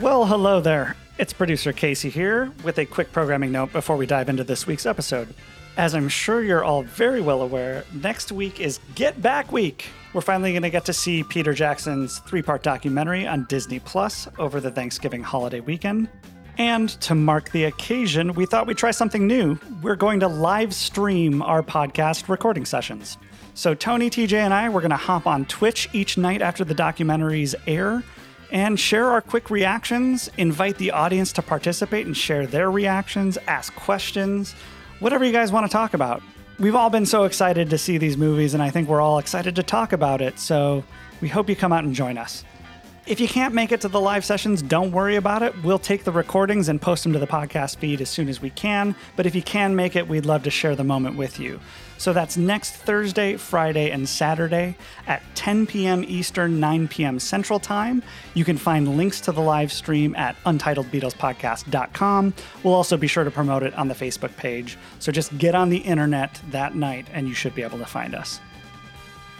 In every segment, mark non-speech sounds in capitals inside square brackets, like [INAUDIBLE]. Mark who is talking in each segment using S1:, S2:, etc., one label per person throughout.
S1: Well, hello there. It's producer Casey here with a quick programming note before we dive into this week's episode. As I'm sure you're all very well aware, next week is Get Back Week. We're finally going to get to see Peter Jackson's three part documentary on Disney Plus over the Thanksgiving holiday weekend. And to mark the occasion, we thought we'd try something new. We're going to live stream our podcast recording sessions. So, Tony, TJ, and I, we're going to hop on Twitch each night after the documentaries air and share our quick reactions, invite the audience to participate and share their reactions, ask questions, whatever you guys want to talk about. We've all been so excited to see these movies, and I think we're all excited to talk about it, so we hope you come out and join us. If you can't make it to the live sessions, don't worry about it. We'll take the recordings and post them to the podcast feed as soon as we can. But if you can make it, we'd love to share the moment with you. So that's next Thursday, Friday, and Saturday at 10 p.m. Eastern, 9 p.m. Central Time. You can find links to the live stream at untitledbeatlespodcast.com. We'll also be sure to promote it on the Facebook page. So just get on the internet that night and you should be able to find us.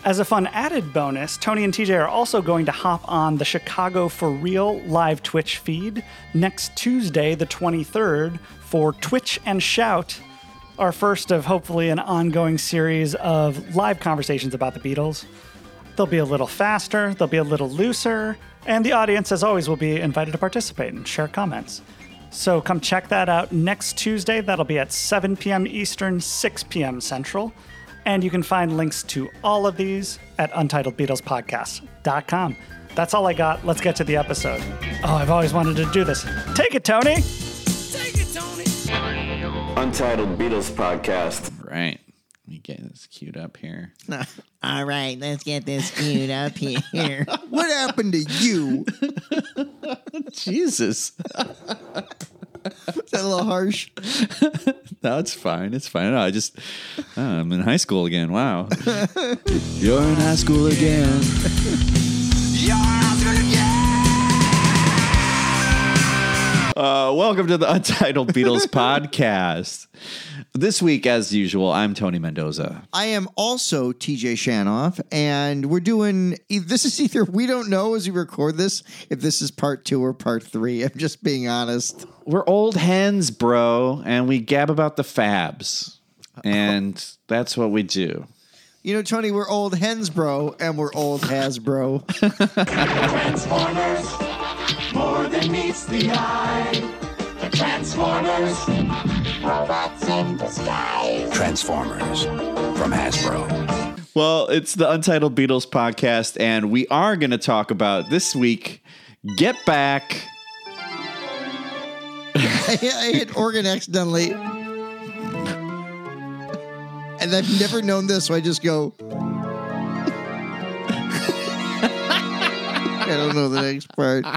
S1: As a fun added bonus, Tony and TJ are also going to hop on the Chicago for Real live Twitch feed next Tuesday, the 23rd, for Twitch and Shout, our first of hopefully an ongoing series of live conversations about the Beatles. They'll be a little faster, they'll be a little looser, and the audience, as always, will be invited to participate and share comments. So come check that out next Tuesday. That'll be at 7 p.m. Eastern, 6 p.m. Central. And you can find links to all of these at untitledbeatlespodcast.com. That's all I got. Let's get to the episode. Oh, I've always wanted to do this. Take it, Tony.
S2: Untitled Beatles Podcast.
S3: Right. Let me get this queued up here. [LAUGHS]
S4: All right, let's get this queued up here. [LAUGHS] what happened to you? [LAUGHS]
S3: Jesus.
S4: Is that a little harsh?
S3: No, it's fine. It's fine. No, I just, oh, I'm in high school again. Wow. You're in high school again. Uh, welcome to the Untitled Beatles [LAUGHS] podcast. This week, as usual, I'm Tony Mendoza.
S4: I am also TJ Shanoff, and we're doing this is either we don't know as we record this if this is part two or part three. I'm just being honest.
S3: We're old hens, bro, and we gab about the fabs. And that's what we do.
S4: You know, Tony, we're old hens, bro, and we're old Hasbro.
S5: Transformers, more than meets the eye. The Transformers, robots in disguise.
S6: Transformers from Hasbro.
S3: Well, it's the Untitled Beatles podcast, and we are going to talk about this week Get Back.
S4: I, [LAUGHS] I hit organ accidentally. And I've never known this, so I just go. [LAUGHS] I don't know the next part. [LAUGHS]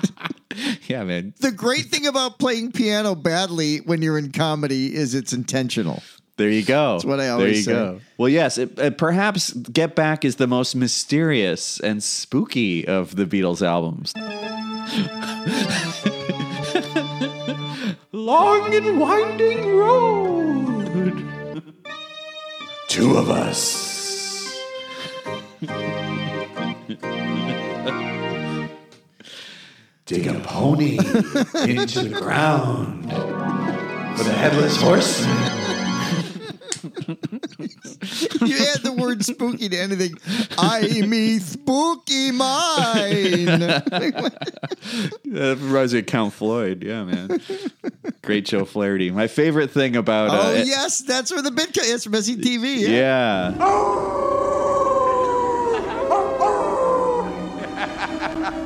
S3: Yeah, man.
S4: The great thing about playing piano badly when you're in comedy is it's intentional.
S3: There you go. That's
S4: what I
S3: There
S4: always
S3: you
S4: say.
S3: go. Well, yes, it, uh, perhaps Get Back is the most mysterious and spooky of the Beatles albums. [LAUGHS] Long and winding road.
S6: Two of us. Dig a pony [LAUGHS] into the ground with a headless horseman.
S4: You add the word spooky to anything. I me spooky mine.
S3: That reminds me of Count Floyd. Yeah, man. Great Joe Flaherty. My favorite thing about uh,
S4: oh
S3: it-
S4: yes, that's where the bit comes. It's from SCTV. Yeah.
S3: yeah. [LAUGHS]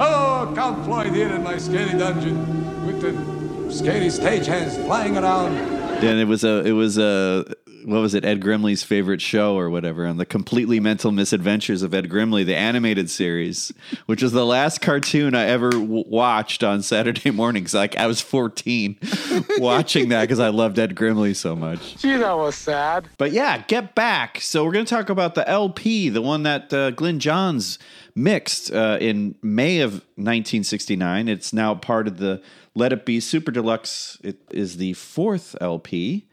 S7: Oh, Count Floyd here in my scary dungeon with the scary stagehands flying around.
S3: And it was a it was a what was it Ed Grimley's favorite show or whatever on the completely mental misadventures of Ed Grimley the animated series which was the last cartoon I ever w- watched on Saturday mornings. Like I was 14 [LAUGHS] watching that because I loved Ed Grimley so much.
S8: Gee, that was sad.
S3: but yeah get back. So we're going to talk about the LP the one that uh, Glyn Johns mixed uh, in May of 1969 it's now part of the Let It Be Super Deluxe. It is the fourth LP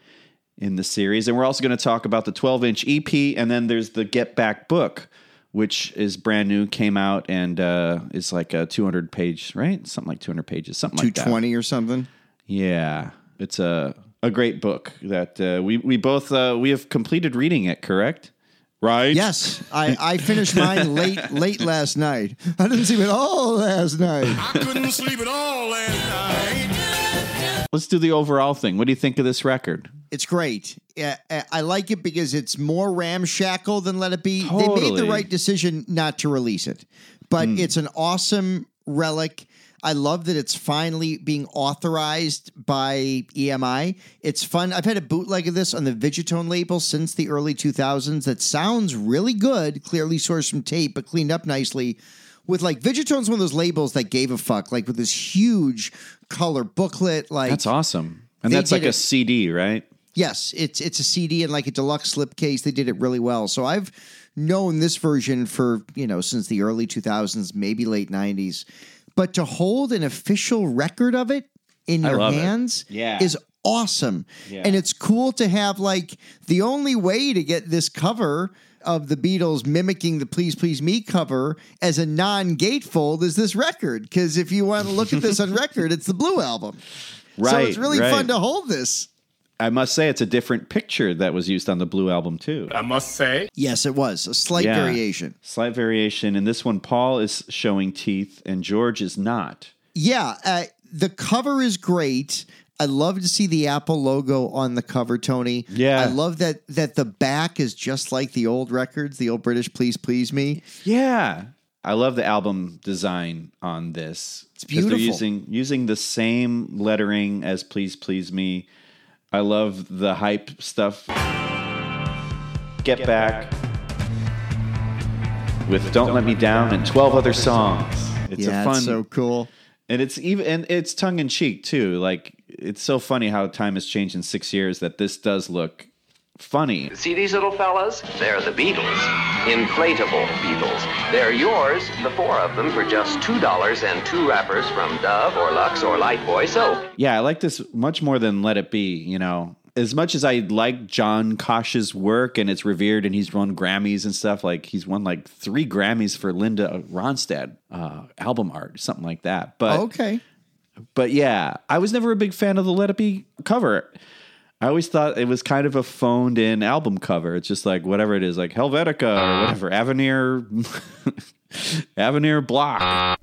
S3: in the series. And we're also going to talk about the 12 inch EP, and then there's the Get Back book, which is brand new, came out and uh, is like a 200 page, right? Something like 200 pages, something like that.
S4: twenty or something.
S3: Yeah, it's a a great book that uh, we we both uh, we have completed reading it. Correct? Right?
S4: Yes, I, I finished mine late late last night. I didn't see at all last night.
S6: I couldn't sleep at all last night.
S3: Let's do the overall thing. What do you think of this record?
S4: It's great. Yeah, I- like it because it's more ramshackle than Let It Be. They made the right decision not to release it, but hmm. it's an awesome relic. I love that it's finally being authorized by EMI. It's fun. I've had a bootleg of this on the Vigotone label since the early 2000s that sounds really good, clearly sourced from tape, but cleaned up nicely. With like Vigotone's one of those labels that gave a fuck, like with this huge color booklet. Like
S3: That's awesome. And that's like
S4: did
S3: a
S4: it-
S3: CD, right?
S4: Yes, it's it's a CD and like a deluxe slipcase. They did it really well. So I've known this version for you know since the early 2000s, maybe late 90s. But to hold an official record of it in your
S3: love it.
S4: hands
S3: Yeah.
S4: is awesome.
S3: Yeah.
S4: And it's cool to have like the only way to get this cover of the Beatles mimicking the Please Please Me cover as a non-gatefold is this record. Because if you want to look at this on [LAUGHS] record, it's the Blue album.
S3: Right.
S4: So it's really
S3: right.
S4: fun to hold this.
S3: I must say it's a different picture that was used on the Blue album too.
S6: I must say,
S4: Yes, it was a slight
S3: Yeah.
S4: variation.
S3: Slight variation. In this one, Paul is showing teeth and George is not.
S4: Yeah, uh, the cover is great. I love to see the Apple logo on the cover, Tony.
S3: Yeah.
S4: I love that that the back is just like the old records, the old British Please Please Me.
S3: Yeah. I love the album design on this. It's
S4: beautiful.
S3: They're using using the same lettering as Please Please Me. I love the hype stuff. Get, Back with Don't Let Me Down and 12 other songs. It's
S4: yeah,
S3: a fun
S4: it's so cool.
S3: And it's even and it's tongue in cheek too. Like it's so funny how time has changed in 6 years that this does look funny.
S8: See these little fellas? They're the Beatles. Inflatable Beatles. They're yours, the four of them, for just $2 and two wrappers from Dove or Lux or Lifebuoy soap.
S3: Yeah, I like this much more than Let It Be, you know. As much as I like John Kosh's work and it's revered and he's won Grammys and stuff, like he's won like three Grammys for Linda Ronstadt uh, album art, something like that. But
S4: okay.
S3: but yeah, I was never a big fan of the Let It Be cover. I always thought it was kind of a phoned in album cover. It's just like whatever it is, like Helvetica or whatever, Avenir [LAUGHS] Avenir Block.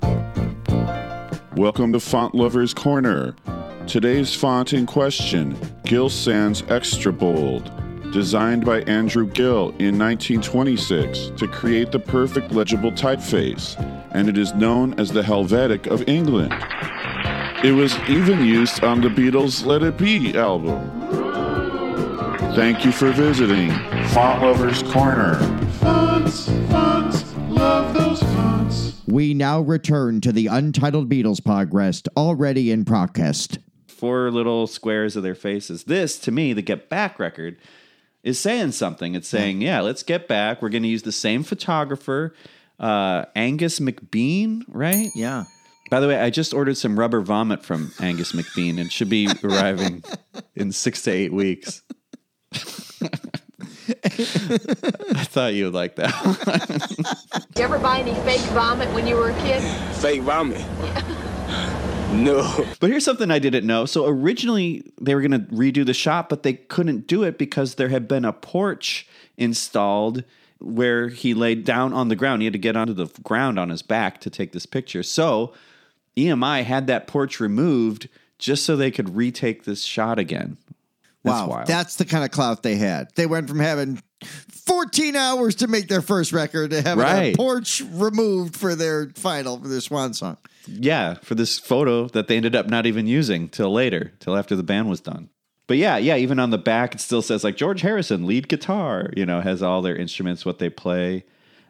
S9: Welcome to Font Lovers Corner. Today's font in question, Gill Sans Extra Bold, designed by Andrew Gill in 1926 to create the perfect legible typeface, and it is known as the Helvetic of England. It was even used on the Beatles' Let It Be album. Thank you for visiting Font Lovers Corner. Fonts, fonts, love those fonts.
S4: We now return to the Untitled Beatles podcast, already in podcast.
S3: Four little squares of their faces. This, to me, the Get Back record is saying something. It's saying, yeah, let's get back. We're going to use the same photographer, uh, Angus McBean, right?
S4: Yeah.
S3: By the way, I just ordered some rubber vomit from Angus McBean and should be [LAUGHS] arriving in six to eight weeks. [LAUGHS] I thought you would like that.
S10: Did you ever buy any fake vomit when you were a kid?
S11: Fake vomit. [LAUGHS] no.
S3: But here's something I didn't know. So originally they were going to redo the shop, but they couldn't do it because there had been a porch installed where he laid down on the ground. He had to get onto the ground on his back to take this picture. So EMI had that porch removed just so they could retake this shot again. That's
S4: wow,
S3: wild.
S4: that's the kind of clout they had. They went from having 14 hours to make their first record to having a porch removed for their final, for their swan song.
S3: yeah, for this photo that they ended up not even using till later, till after the band was done. But yeah, yeah, even on the back it still says like George Harrison lead guitar, you know, has all their instruments what they play.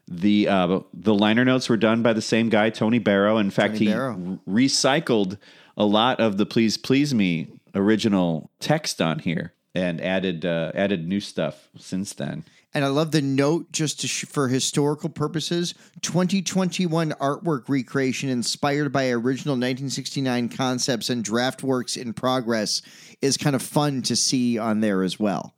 S3: The uh, the liner notes were done by the same guy, Tony Barrow. In fact,
S4: Tony
S3: he
S4: Barrow.
S3: recycled a lot of the "Please Please Me" original text on here and added uh, added new stuff since then.
S4: And I love the note just to sh- for historical purposes 2021 artwork recreation inspired by original 1969 concepts and draft works in progress is kind of fun to see on there as well.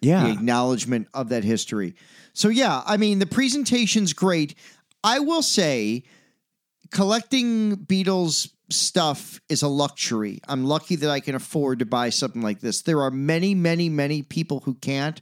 S3: Yeah.
S4: the acknowledgement of that history. So yeah, I mean the presentation's great. I will say collecting Beatles stuff is a luxury. I'm lucky that I can afford to buy something like this. There are many, many, many people who can't.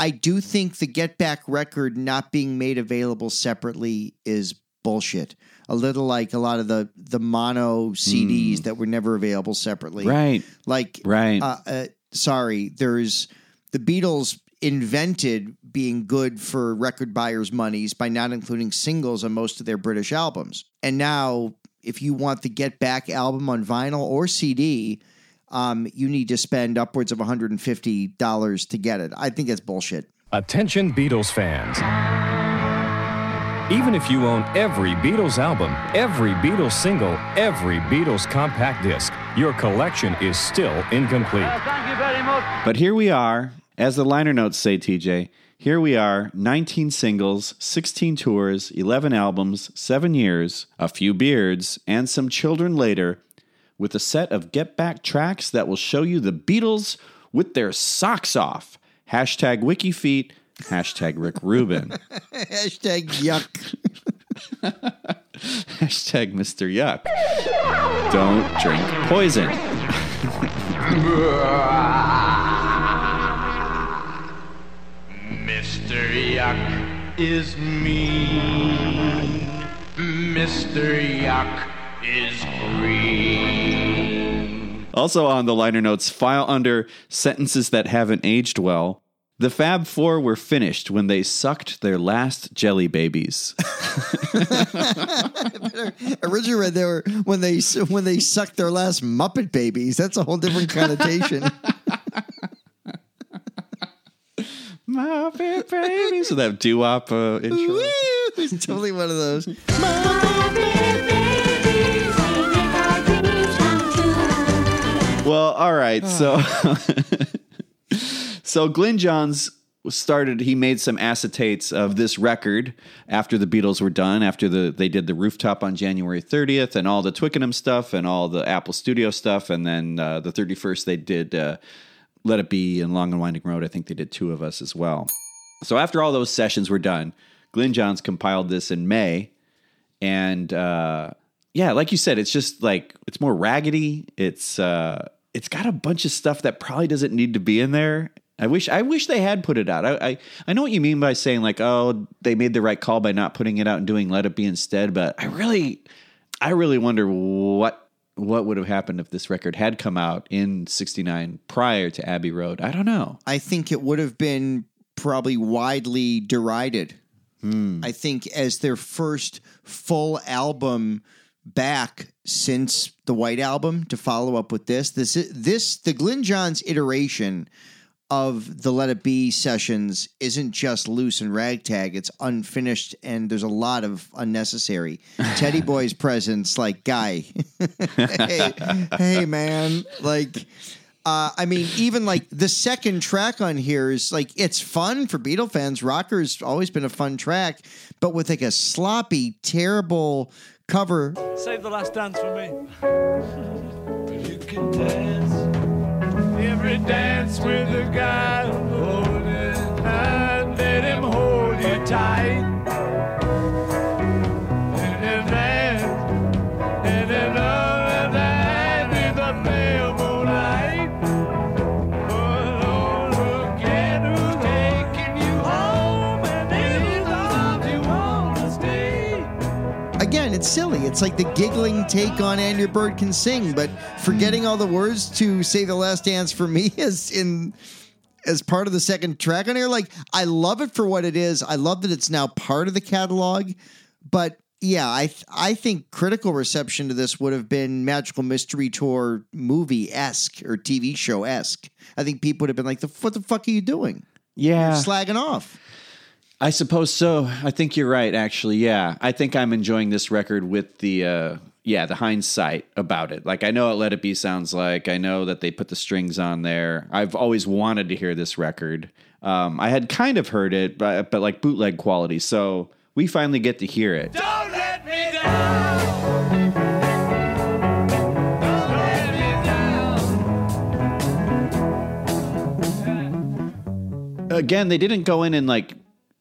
S4: I do think the Get Back record not being made available separately is bullshit. A little like a lot of the the mono CDs that were never available separately.
S3: Right.
S4: Like
S3: Right.
S4: uh, uh, sorry, there's the Beatles invented being good for record buyers' monies by not including singles on most of their British albums. And now, if you want the Get Back album on vinyl or CD, um, you need to spend upwards of $150 to get it. I think that's bullshit.
S12: Attention Beatles fans. Even if you own every Beatles album, every Beatles single, every Beatles compact disc, your collection is still incomplete.
S3: But here we are, as the liner notes say, TJ. Here we are, 19 singles, 16 tours, 11 albums, 7 years, a few beards, and some children later, with a set of Get Back tracks that will show you the Beatles with their socks off. Hashtag WikiFeet, hashtag Rick Rubin, [LAUGHS]
S4: Hashtag yuck. [LAUGHS]
S3: hashtag Mr. Yuck. Don't drink poison.
S5: Mr. Yuck is me. Mr. Yuck is green.
S3: Also on the liner notes, file under sentences that haven't aged well. The Fab Four were finished when they sucked their last jelly babies. [LAUGHS]
S4: Originally read they were when they when they sucked their last Muppet babies. That's a whole different connotation. [LAUGHS]
S3: Muppet babies. So that doo wop uh, intro.
S4: it's totally one of those.
S3: Well, all right. So, [LAUGHS] so Glyn Johns started. He made some acetates of this record after the Beatles were done. After the they did the rooftop on January 30th, and all the Twickenham stuff, and all the Apple Studio stuff, and then uh, the 31st they did uh, Let It Be and Long and Winding Road. I think they did two of us as well. So after all those sessions were done, Glyn Johns compiled this in May, and uh, yeah, like you said, it's just like it's more raggedy. It's uh, it's got a bunch of stuff that probably doesn't need to be in there. I wish I wish they had put it out. I, I I know what you mean by saying like, oh, they made the right call by not putting it out and doing Let It Be instead. But I really, I really wonder what what would have happened if this record had come out in '69 prior to Abbey Road. I don't know.
S4: I think it would have been probably widely derided. I think as their first full album back since the White Album to follow up with this. This this the Glyn Johns iteration of the Let It Be sessions isn't just loose and ragtag. It's unfinished and there's a lot of unnecessary. [LAUGHS] Teddy Boy's presence, like guy. [LAUGHS] hey, hey man. Like uh, I mean, even like the second track on here is like it's fun for Beatle fans. Rocker's always been a fun track, but with like a sloppy, terrible cover.
S13: Save the last dance for me. you can dance every dance with a guy holding hand. Let him hold you tight.
S4: It's like the giggling take on And Your Bird Can Sing, but forgetting all the words to Save the Last Dance for Me [LAUGHS] is in as part of the second track on here. Like, I love it for what it is. I love that it's now part of the catalog, but yeah, I I think critical reception to this would have been Magical Mystery Tour movie esque or TV show esque. I think people would have been like, "The what the fuck are you doing?
S3: Yeah.
S4: You're slagging off."
S3: I suppose so. I think you're right, actually. Yeah. I think I'm enjoying this record with the uh yeah, the hindsight about it. Like I know what Let It Be sounds like. I know that they put the strings on there. I've always wanted to hear this record. Um, I had kind of heard it, but but like bootleg quality. So we finally get to hear it.
S13: Don't let me down. Don't let me down.
S3: again, they didn't go in and like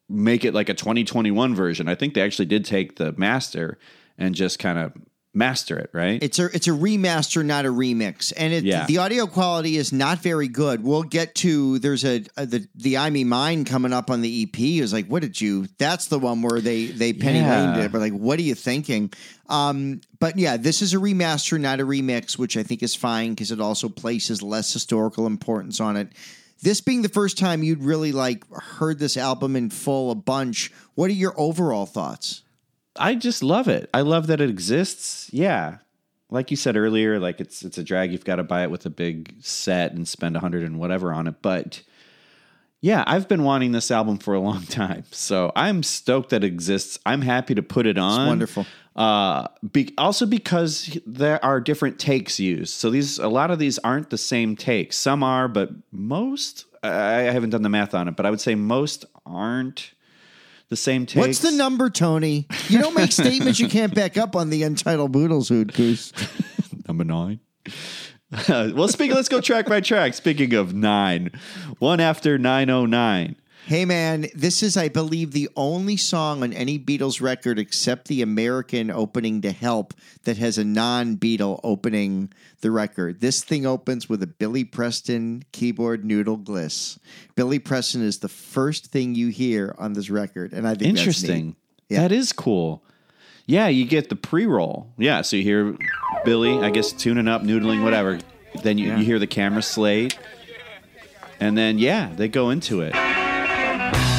S3: make it like a 2021 version. I think they actually did take the master and just kind of master it, right?
S4: It's a it's a remaster, not a remix, and it,
S3: Yeah.
S4: the audio quality is not very good. We'll get to there's a, a the the I Me Mine coming up on the EP. Was like, what did you? That's the one where they they penny
S3: Yeah.
S4: it. But like, what are you thinking? Um, but yeah, this is a remaster, not a remix, which I think is fine because it also places less historical importance on it. This being the first time you'd really like heard this album in full a bunch, what are your overall thoughts?
S3: I just love it. I love that it exists. Yeah. Like you said earlier, like it's it's a drag. You've got to buy it with a big set and spend a hundred and whatever on it. But yeah, I've been wanting this album for a long [LAUGHS] time. So I'm stoked that it exists. I'm happy to put it on.
S4: wonderful.
S3: Uh, be, also because there are different takes used. So these a lot of these aren't the same takes. Some are, but most I I haven't done the math on it, but I would say most aren't the same takes.
S4: What's the number, Tony? You don't make statements you can't back up on the Untitled Boodles Hood Goose. [LAUGHS]
S3: Number nine. [LAUGHS] well, speaking, let's go track by track. Speaking of nine, one after 909.
S4: Hey man, this is, I believe, the only song on any Beatles record except the American opening to Help that has a non Beatle opening the record. This thing opens with a Billy Preston keyboard noodle gliss. Billy Preston is the first thing you hear on this record, and I think that's
S3: Interesting.
S4: neat.
S3: That is cool. Yeah, you get the pre roll. Yeah, so you hear Billy, I guess, tuning up, noodling, whatever. Then you, you hear the camera slate. And then, yeah, they go into it.
S13: My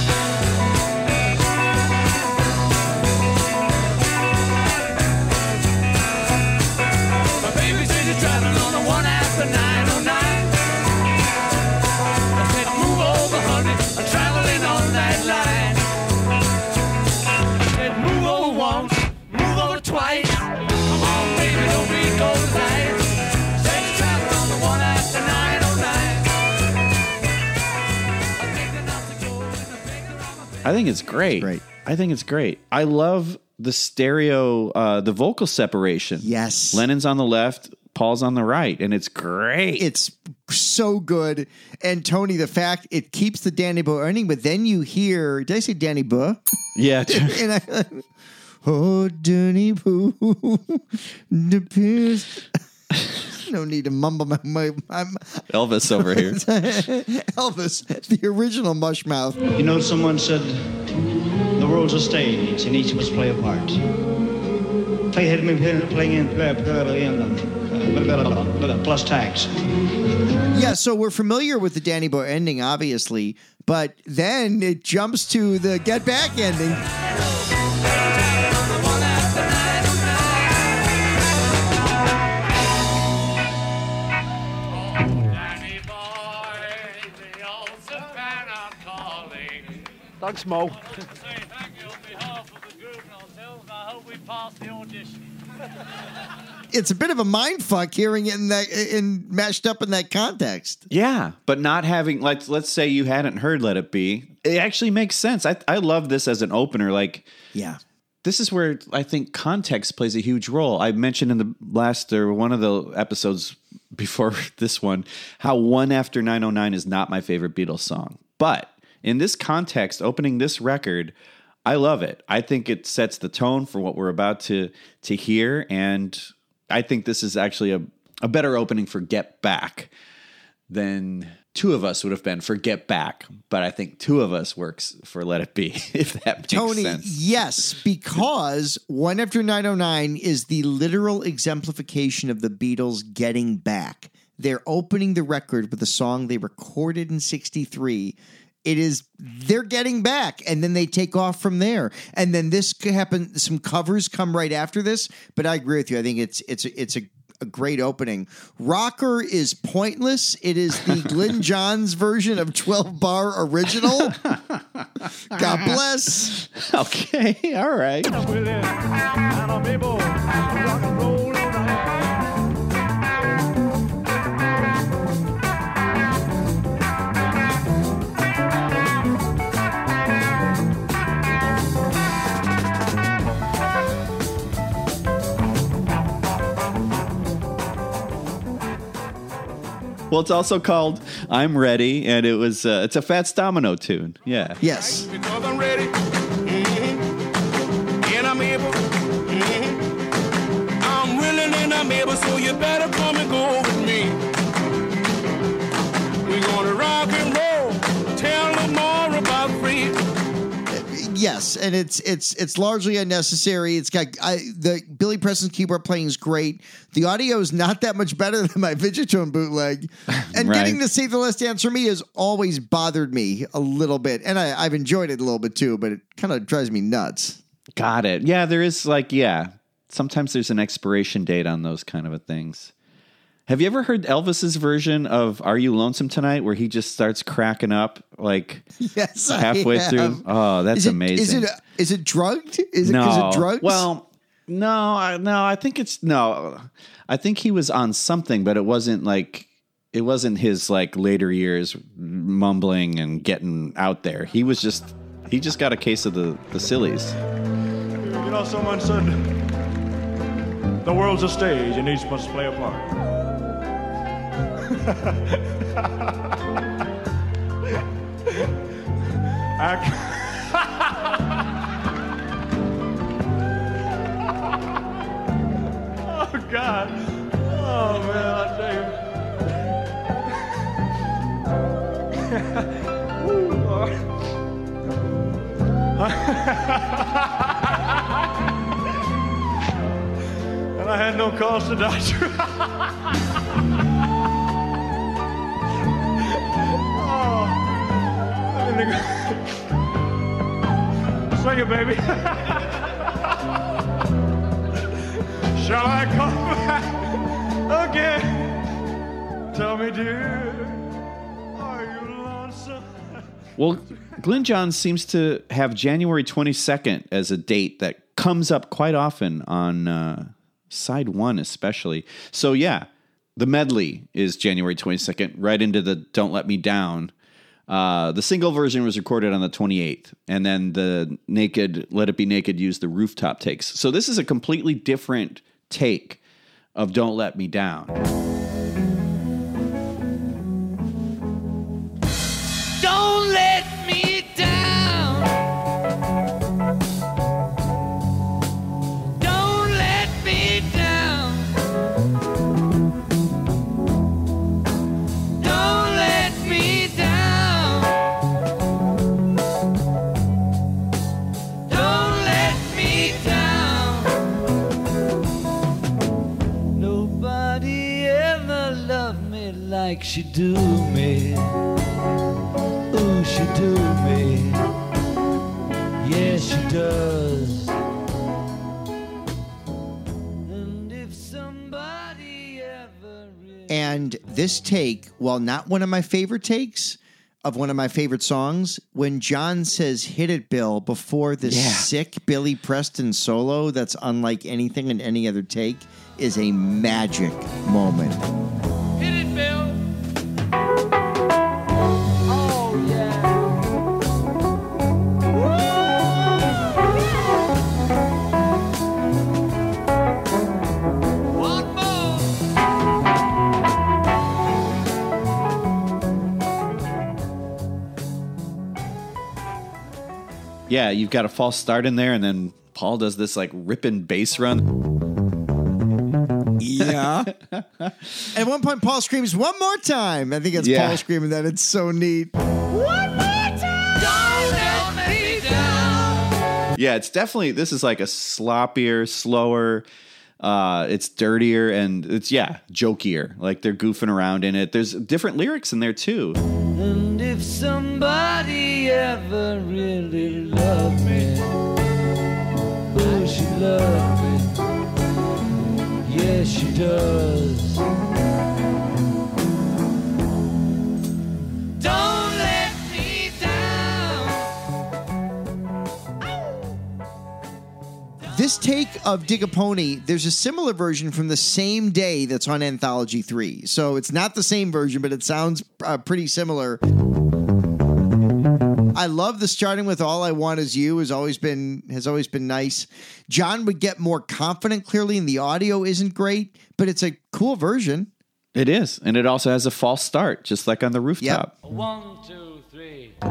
S13: I
S3: think it's great.
S4: Great.
S3: I think it's great. I love the stereo, uh, the vocal separation.
S4: Yes.
S3: Lennon's on the left, Paul's on the right, and it's great.
S4: It's so good. And Tony, the fact it keeps the Danny Boy earning, but then you hear, did I say Danny Boy?
S3: yeah. [LAUGHS]
S4: and I, [LAUGHS] oh, Danny Boo, [LAUGHS] the piss. No need to mumble my, my, my
S3: Elvis over here.
S4: Elvis, the original mush mouth.
S14: You know, someone said the world's a stage and each of us play a part. Play had me playing in uh, plus tax.
S4: Yeah, so we're familiar with the Danny Boy ending, obviously, but then it jumps to the Get Back ending.
S15: Thanks, Mo.
S4: It's a bit of a mind fuck hearing it in that in mashed up in that context.
S3: Yeah, but not having like let's say you hadn't heard Let It Be. It actually makes sense. I I love this as an opener like
S4: Yeah.
S3: this is where I think context plays a huge role. I mentioned in the last or one of the episodes before [LAUGHS] this one how One After 909 is not my favorite Beatles song. But in this context, opening this record, I love it. I think it sets the tone for what we're about to to hear and I think this is actually a, a better opening for Get Back than two of us would have been for Get Back. But I think two of us works for Let It Be, [LAUGHS] if that makes sense.
S4: Tony,
S3: sense.
S4: yes, because One After 909 is the literal exemplification of the Beatles getting back. They're opening the record with a song they recorded in 63. It is they're getting back, and then they take off from there. And then this could happen. Some covers come right after this, but I agree with you. I think it's it's it's a a great opening. Rocker is pointless. It is the [LAUGHS] Glyn Johns version of 12 bar original. God bless. [LAUGHS]
S3: Okay, all right. Well, it's also called "I'm Ready," and it was uh, it's a Fats Domino tune. Yeah.
S4: Yes.
S6: Because I'm ready. Mhm. And I'm able. Mhm. I'm willing and I'm able, so you better come and go with me. We're gonna rock and roll.
S4: Yes, and it's it's it's largely unnecessary. It's got I, the Billy Preston's keyboard playing is great. The audio is not that much better [LAUGHS] than my Vigotone bootleg, [LAUGHS] and
S3: Right.
S4: getting to see the Last Dance for me has always bothered me a little bit, and I, I've enjoyed it a little bit too. But it kind of drives me nuts.
S3: Got it. Yeah, there is like yeah. Sometimes there's an expiration date on those kind of a things. Have you ever heard Elvis's version of "Are You Lonesome Tonight," where he just starts cracking up like [LAUGHS]
S4: Yes, I
S3: halfway
S4: have.
S3: through? Oh, that's
S4: is it,
S3: amazing.
S4: Is it uh, is it drugged? Is it
S3: no,
S4: is it drugs?
S3: Well, no, I, no. I think it's no. I think he was on something, but it wasn't like it wasn't his like later years mumbling and getting out there. He was just he just got a case of the the sillies.
S15: You know, someone said the world's a stage and each must play a part. Oh God! Oh man, I tell you. Woo, [LAUGHS] Lord. and I had no cause to die. [LAUGHS] me think- Sing it, baby. [LAUGHS] Shall I come back again? Tell me, dear?
S3: Well, Glyn Johns seems to have January 22nd as a date that comes up quite often on uh, side one, especially. So, yeah, the medley is January 22nd, right into the Don't Let Me Down. Uh, the single version was recorded on the 28th, and then the naked, Let It Be Naked used the rooftop takes. So, this is a completely different take of Don't Let Me Down.
S13: Like she do me. Ooh, she do me. Yes, she does. And if somebody ever
S4: And this take, while not one of my favorite takes of one of my favorite songs, when John says "Hit it, Bill" before this
S3: Yeah.
S4: sick Billy Preston solo, that's unlike anything in any other take, is a magic moment.
S13: Yeah,
S3: you've got a false start in there, and then Paul does this like ripping bass run.
S4: Yeah. [LAUGHS] At one point, Paul screams one more time. I think it's
S3: Yeah.
S4: Paul screaming that. It's so neat.
S13: One more time. Don't let me down.
S3: Yeah, it's definitely this is like a sloppier, slower. Uh, it's dirtier and it's yeah, jokier. Like they're goofing around in it. There's different lyrics in there too.
S13: And if somebody ever really loved me, oh, she loved me. Yes, she does.
S4: This take of Dig a Pony, there's a similar version from the same day that's on Anthology 3. So it's not the same version, but it sounds uh, pretty similar. I love the starting with "All I Want Is You" has always been has always been nice. John would get more confident clearly, and the audio isn't great, but it's a cool version.
S3: It is, and it also has a false start, just like on the rooftop.
S13: A one, two, three. A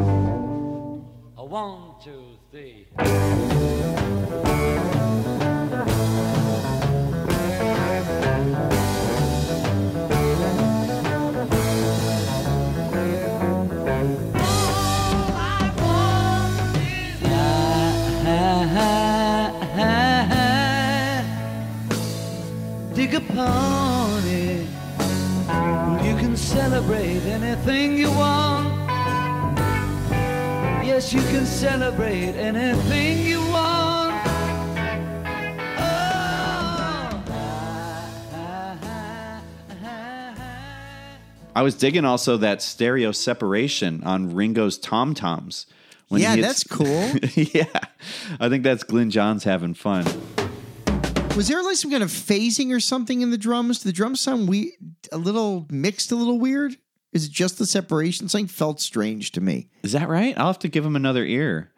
S13: one, two, three.
S16: Dig upon it. You can celebrate anything you want. Yes, you can celebrate anything you want. Oh.
S3: I was digging also that stereo separation on Ringo's tom toms.
S4: Yeah, that's cool. [LAUGHS]
S3: yeah, I think that's Glyn Johns having fun.
S4: Was there like some kind of phasing or something in the drums? Did the drums sound we a little mixed, a little weird? Is it just the separation? Something felt strange to me.
S3: Is that right? I'll have to give him another ear.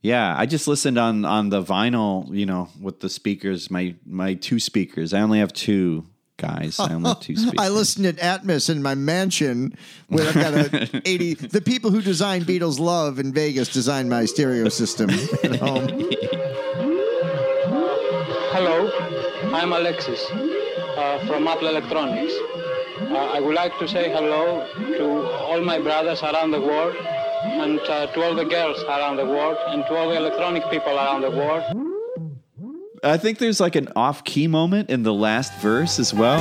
S3: Yeah, I just listened on on the vinyl, you know, with the speakers, my my two speakers. I only have two guys. I only have two [LAUGHS] speakers.
S4: I listened at Atmos in my mansion where I've got a [LAUGHS] 80. The people who designed Beatles Love in Vegas designed my stereo system at home. [LAUGHS]
S17: I'm Alexis uh, from Apple Electronics. Uh, I would like to say hello to all my brothers around the world and uh, to all the girls around the world and to all the electronic people around the world.
S3: I think there's like an off key moment in the last verse as well.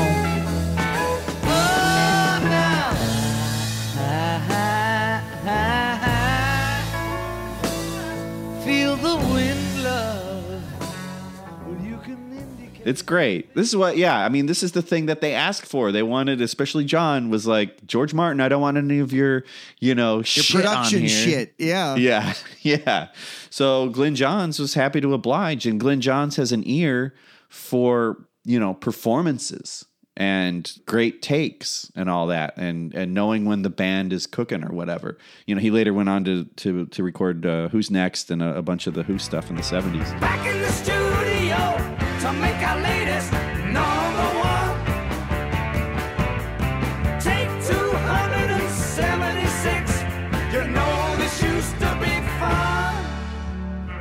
S3: It's great. This is what, yeah. I mean, this is the thing that they asked for. They wanted, especially John, was like George Martin. I don't want any of your, you know,
S4: your
S3: shit
S4: production shit. Yeah, [LAUGHS]
S3: yeah, yeah. So Glyn Johns was happy to oblige, and Glyn Johns has an ear for you know performances and great takes and all that and and knowing when the band is cooking or whatever you know he later went on to to to record uh, who's next and a, a bunch of the who stuff in the
S5: 70s to make our latest number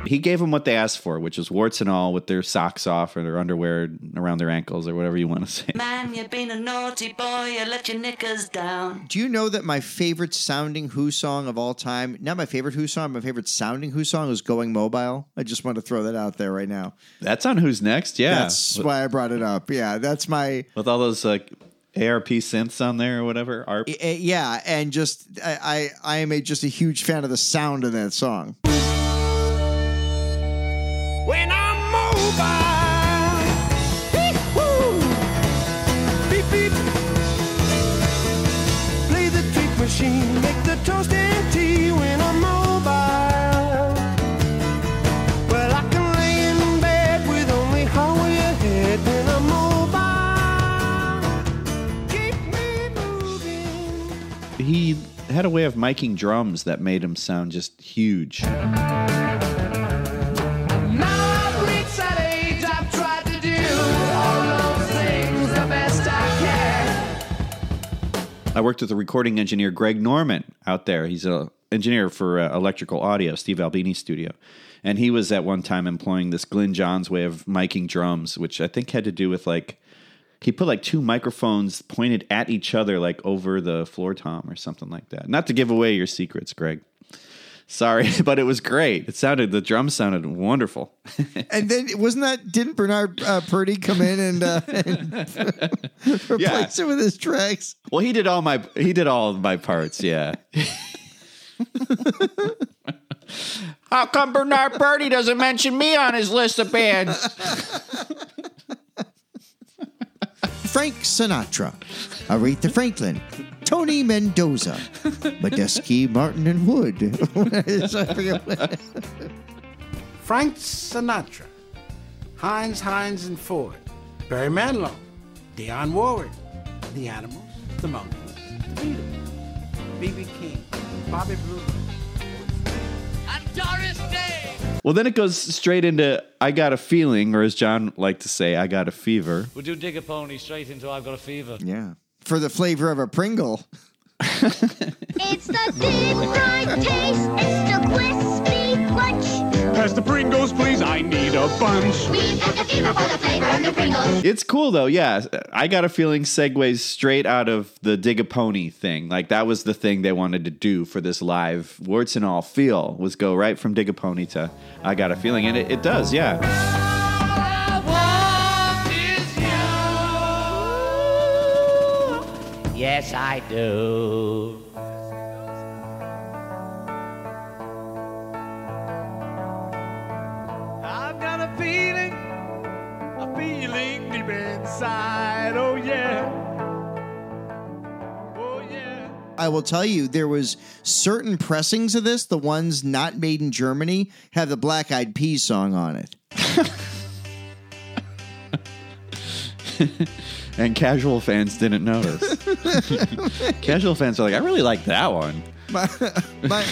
S3: He gave them what they asked for, which was warts and all, with their socks off or their underwear around their ankles or whatever you want to say.
S18: Man, you been a naughty boy, you let your knickers down.
S4: Do you know that my favorite sounding Who song of all time, not my favorite Who song, my favorite sounding Who song is Going Mobile? I just want to throw that out there right now.
S3: That's on Who's Next, yeah.
S4: That's why I brought it up. Yeah, that's my.
S3: with all those like ARP synths on there or whatever. ARP.
S4: Yeah, and just I, I I am a just a huge fan of the sound of that song.
S5: Make the toast and tea when I'm mobile. Well, I can lay in bed with only halfway ahead when I'm mobile. Keep me moving.
S3: he had a way of miking drums that made him sound just huge.
S5: I
S3: worked with a recording engineer, Greg Norman, out there. He's a engineer for uh, electrical audio, Steve Albini's studio. And he was at one time employing this Glyn Johns way of miking drums, which I think had to do with like he put like two microphones pointed at each other, like over the floor tom or something like that. Not to give away your secrets, Greg. Sorry, [LAUGHS] but it was great. It sounded the drums sounded wonderful. [LAUGHS]
S4: And then wasn't that didn't Bernard uh, Purdie come in and, uh, [LAUGHS] and replace it with his tracks?
S3: Well, he did all my he did all of my parts. Yeah. How come Bernard Purdie doesn't mention me on his list of bands?
S4: Frank Sinatra, Aretha Franklin, Tony Mendoza, Medeski, Martin, and Wood. I forget what-
S19: Frank Sinatra, Heinz, Heinz, and Ford, Barry Manilow, Dionne Warwick, The Animals, The Monkees, The Beatles, B.B. King, Bobby Blue.
S5: And Doris Day.
S3: Well, then it goes straight into I got a feeling, or as John liked to say, I got a fever.
S13: We do dig a pony straight into I've got a fever.
S4: Yeah. For the flavor of a Pringle. [LAUGHS]
S20: It's the deep fried taste. It's the crispy crunch.
S6: Pass the Pringles, please. I need a bunch.
S20: We've got the fever for the flavor of the Pringles.
S3: It's cool though, yeah. I got a feeling segues straight out of the Dig a Pony thing. Like that was the thing they wanted to do for this live warts and all feel was go right from Dig a Pony to I got a feeling, and it, it does, yeah.
S16: Yes, I do.
S13: I've got a feeling, a feeling deep inside. Oh yeah. Oh yeah.
S4: I will tell you, there was certain pressings of this, the ones not made in Germany, have the Black Eyed Peas song on it. [LAUGHS]
S3: and casual fans didn't notice. [LAUGHS] casual fans are like, I really like that one.
S4: My, my,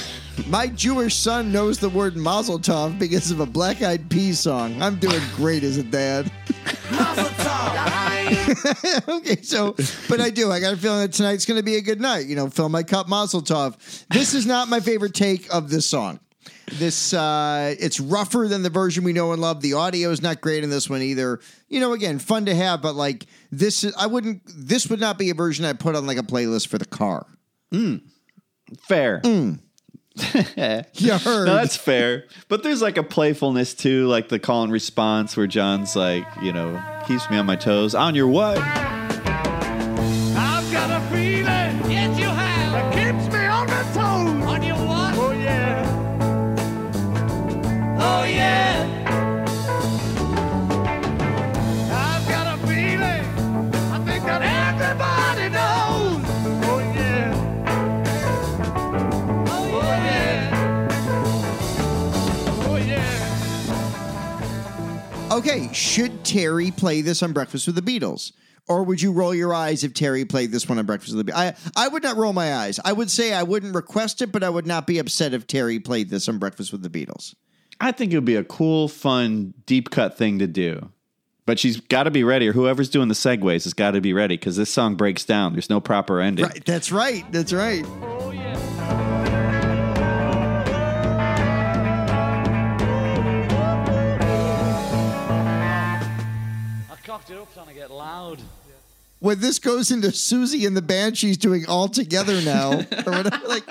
S4: my Jewish son knows the word Mazel Tov because of a Black Eyed Peas song. I'm doing great as a dad. [LAUGHS] okay, so, but I do. I got a feeling that tonight's going to be a good night. You know, fill my cup, Mazel Tov. This is not my favorite take of this song. This uh it's rougher than the version we know and love. The audio is not great in this one either. You know, again, fun to have, but like this is I wouldn't this would not be a version I'd put on like a playlist for the car.
S3: Fair. [LAUGHS]
S4: You heard.
S3: No, that's fair. But there's like a playfulness too, like the call and response where John's like, you know, keeps me on my toes. On your what?
S13: I've got a feeling.
S4: Okay, should Terri play this on Breakfast with the Beatles? Or would you roll your eyes if Terri played this one on Breakfast with the Beatles? I, I would not roll my eyes. I would say I wouldn't request it, but I would not be upset if Terri played this on Breakfast with the Beatles.
S3: I think it would be a cool, fun, deep cut thing to do. But she's got to be ready, or whoever's doing the segues has got to be ready because this song breaks down. There's no proper ending.
S4: Right, that's right. That's right.
S16: It up trying to get loud.
S4: When this goes into Siouxsie and the band she's doing all together now, or [LAUGHS] whatever, like,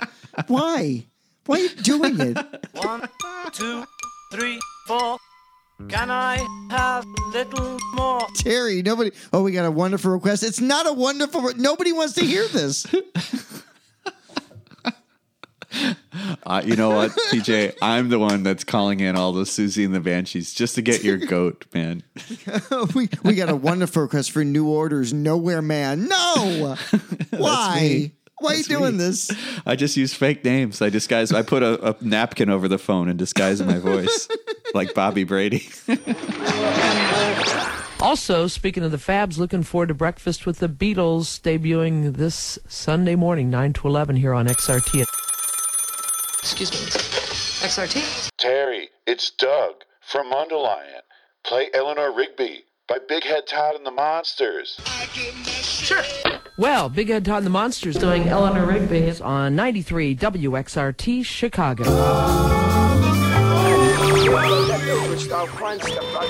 S4: why? Why are you doing it?
S16: One, two, three, four. Can I have a little more?
S4: Terri, nobody. Oh, we got a wonderful request. It's not a wonderful. Re- nobody wants to hear this. [LAUGHS]
S3: Uh, you know what, TJ? I'm the one that's calling in all the Siouxsie and the Banshees just to get your [LAUGHS] goat, man. [LAUGHS]
S4: we we got a wonderful request for New Order's Nowhere Man. No, [LAUGHS] why? Why are you
S3: That's
S4: doing
S3: me.
S4: this?
S3: I just use fake names. I disguise. I put a, a napkin over the phone and disguise my voice, like Bobby Brady.
S21: Also, speaking of the Fabs, looking forward to Breakfast with the Beatles debuting this Sunday morning, 9 to 11 here on XRT.
S22: Excuse me. XRT?
S9: Terri, it's Doug from Mundelein. Play Eleanor Rigby by Big Head Todd and the Monsters.
S22: Sure.
S21: Well, Big Head Todd and the Monsters doing Eleanor Rigby is on 93 WXRT Chicago.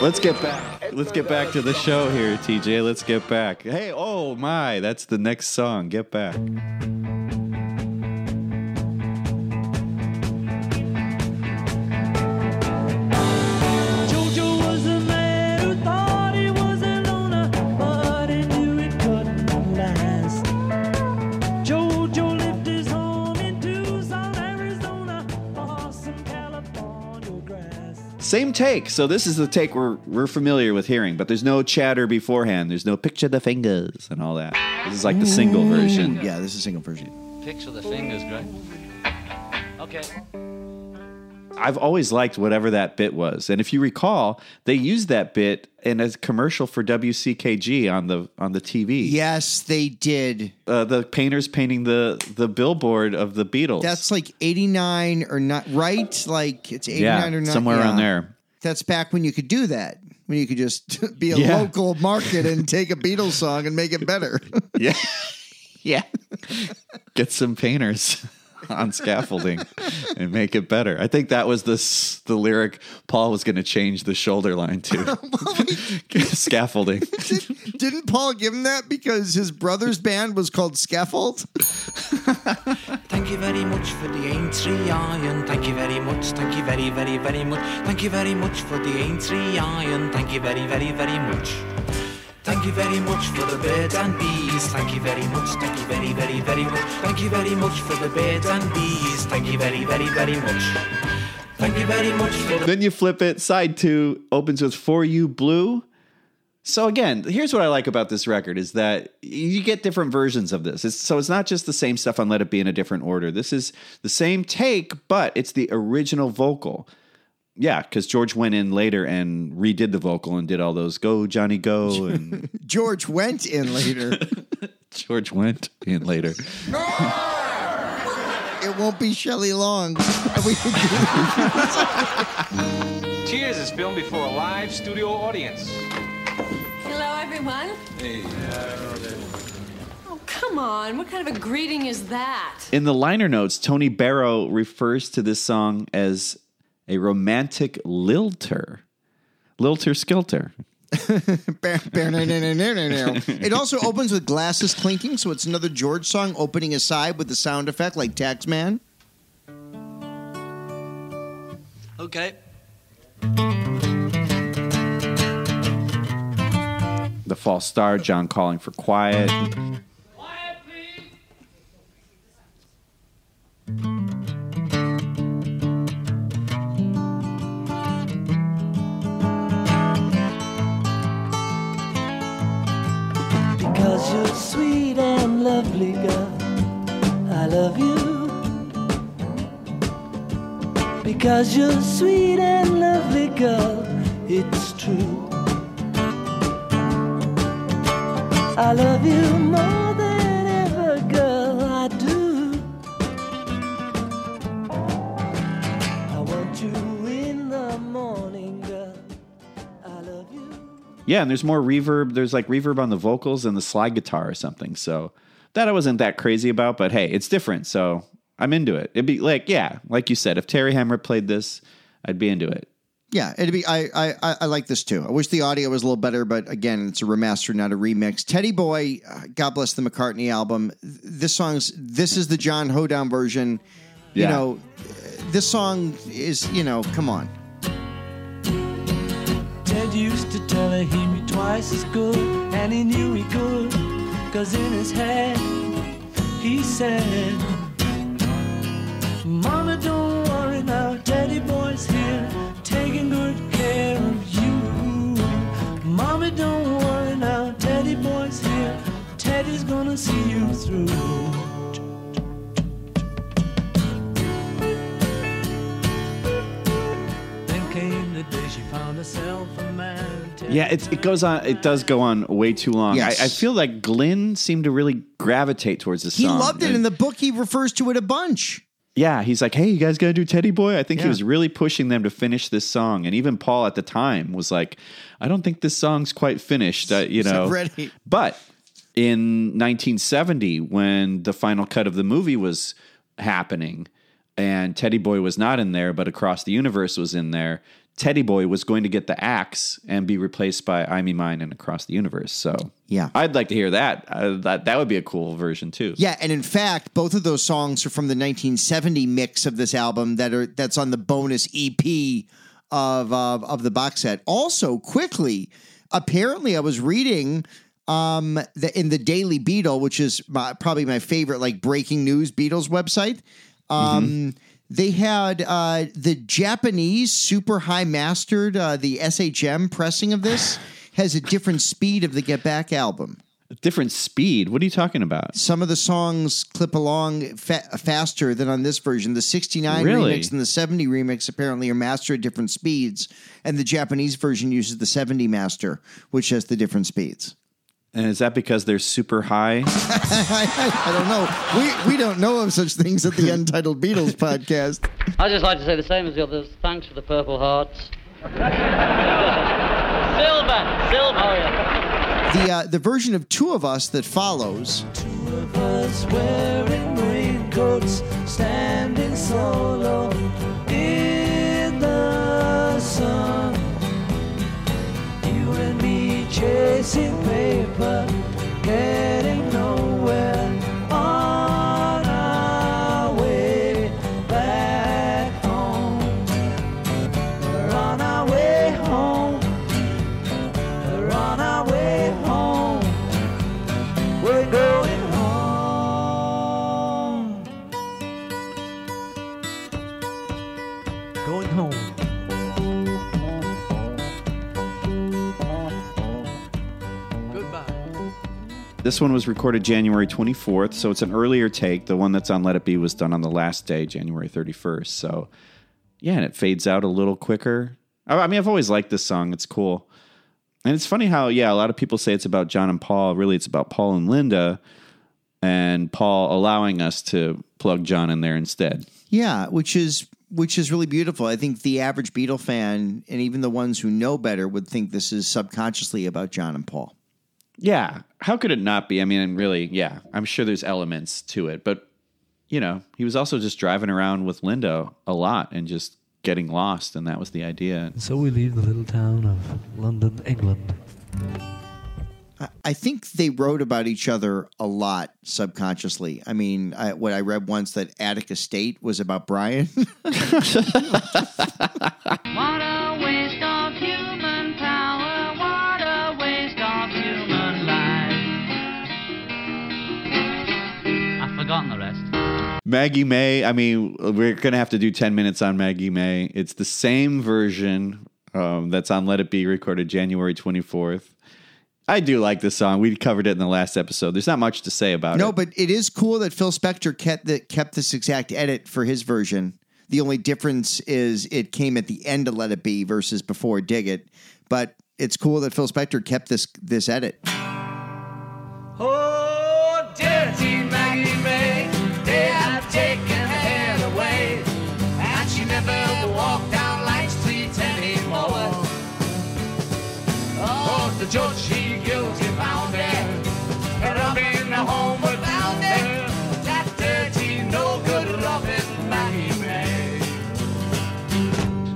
S3: Let's get back. Let's get back to the show here, TJ. Let's get back. Hey, oh my, that's the next song. Get back. Same take. So this is the take we're we're familiar with hearing, but there's no chatter beforehand. There's no picture the fingers and all that. This is like the single version.
S4: Yeah, this is a single version.
S16: Picture the fingers, great. Okay.
S3: I've always liked whatever that bit was. And if you recall, they used that bit in a commercial for WCKG on the on the TV.
S4: Yes, they did.
S3: Uh, the painters painting the the billboard of the Beatles.
S4: That's like eighty nine or not, right? Like it's 89
S3: yeah,
S4: or not.
S3: somewhere around there.
S4: That's back when you could do that. When you could just [LAUGHS] be a
S3: Yeah.
S4: local market and take a Beatles song and make it better. [LAUGHS]
S3: Yeah. [LAUGHS] yeah. Get some painters [LAUGHS] on scaffolding and make it better. I think that was the the lyric Paul was going to change the shoulder line to. [LAUGHS] [LAUGHS] scaffolding.
S4: Didn't Paul give him that because his brother's band was called Scaffold?
S18: Thank you very much for the Aintree Iron. Thank you very much. Thank you very, very, very much. Thank you very much for the Aintree Iron. Thank you very, very, very much. Thank you very much for the birds and bees. Thank you very much. Thank you very, very, very much. Thank you very much for the birds and bees. Thank you very, very, very much. Thank you very much for the
S3: then you flip it. Side two opens with "For You Blue." So again, here's what I like about this record is that you get different versions of this. It's, so it's not just the same stuff on "Let It Be" in a different order. This is the same take, but it's the original vocal. Yeah, because George went in later and redid the vocal and did all those "Go Johnny Go" and [LAUGHS]
S4: George went in later. [LAUGHS]
S3: George went in later.
S4: It won't be Shelley Long. [LAUGHS]
S23: Cheers is filmed before a live studio audience.
S10: Hello, everyone. Hey. Oh, come on. What kind of a greeting is that?
S3: In the liner notes, Tony Barrow refers to this song as a romantic lilter. Lilter skilter. [LAUGHS]
S4: it also opens with glasses clinking, so it's another George song opening aside with the sound effect like Taxman.
S18: Okay.
S3: The false star, John calling for quiet.
S16: Because you're sweet and lovely, girl. I love you. Because you're sweet and lovely, girl. It's true. I love you more
S3: Yeah, and there's more reverb. There's like reverb on the vocals and the slide guitar or something. So that I wasn't that crazy about, but hey, it's different. So I'm into it. It'd be like, yeah, like you said, if Terri Hemmert played this, I'd be into it.
S4: Yeah, it'd be. I, I I- like this too. I wish the audio was a little better, but again, it's a remaster, not a remix. Teddy Boy, uh, God bless the McCartney album. This song's. This is the John Hoedown version. You know, this song is. You know, come on.
S16: Ted used to tell her he'd be twice as good, and he knew he could. Cause in his head, he said, Mama, don't worry now, Teddy boy's here, taking good care of you. Mommy, don't worry now, Teddy boy's here, Teddy's gonna see you through.
S3: Yeah, it's, it goes on. It does go on way too long.
S4: Yes.
S3: I, I feel like Glyn seemed to really gravitate towards this song.
S4: He
S3: song.
S4: loved it. In the book, he refers to it a bunch.
S3: Yeah, he's like, "Hey, you guys got to do Teddy Boy." I think he
S4: Yeah.
S3: was really pushing them to finish this song, and even Paul at the time was like, "I don't think this song's quite finished." Uh, you know,
S4: ready.
S3: but in 1970, when the final cut of the movie was happening, and Teddy Boy was not in there, but Across the Universe was in there. Teddy Boy was going to get the axe and be replaced by I Me Mine and Across the Universe. So
S4: Yeah.
S3: I'd like to hear that. Uh, that that would be a cool version too.
S4: Yeah, and in fact, both of those songs are from the 1970 mix of this album that are that's on the bonus EP of uh, of the box set. Also, quickly, apparently, I was reading um the, in the Daily Beatle, which is my, probably my favorite like breaking news Beatles website. Um, They had uh, the Japanese super high mastered uh, the SHM pressing of this [SIGHS] has a different speed of the Get Back album.
S3: A different speed. What are you talking about?
S4: Some of the songs clip along fa- faster than on this version. The 69
S3: Really?
S4: remix and the 70 remix apparently are mastered at different speeds, and the Japanese version uses the 70 master, which has the different speeds.
S3: And is that because they're super high? [LAUGHS]
S4: I don't know. We, we don't know of such things at the Untitled Beatles podcast.
S24: I'd just like to say the same as the others. Thanks for the Purple Hearts. [LAUGHS] silver, silver. Oh, yeah.
S4: The, uh, the version of Two of Us that follows Two
S16: of us wearing raincoats, standing solo in the sun. Chasing paper, getting
S3: This one was recorded January 24th, so it's an earlier take. The one that's on Let It Be was done on the last day, January 31st. So, yeah, and it fades out a little quicker. I mean, I've always liked this song. It's cool. And it's funny how, yeah, a lot of people say it's about John and Paul. Really, it's about Paul and Linda, and Paul allowing us to plug John in there instead.
S4: Yeah, which is which is really beautiful. I think the average Beatle fan and even the ones who know better would think this is subconsciously about John and Paul.
S3: Yeah. How could it not be? I mean, really, yeah, I'm sure there's elements to it, but you know, he was also just driving around with Linda a lot and just getting lost, and that was the idea.
S21: So we leave the little town of London, England.
S4: I- I think they wrote about each other a lot subconsciously. I mean, I, what I read once that Attic Estate was about Brian. [LAUGHS]
S25: What a waste forgotten the rest.
S3: Maggie May, I mean, we're going to have to do 10 minutes on Maggie May. It's the same version um, that's on Let It Be, recorded January 24th. I do like this song. We covered it in the last episode. There's not much to say about
S4: no,
S3: it.
S4: No, but it is cool that Phil Spector kept the, kept this exact edit for his version. The only difference is it came at the end of Let It Be versus before Dig It. But it's cool that Phil Spector kept this this edit.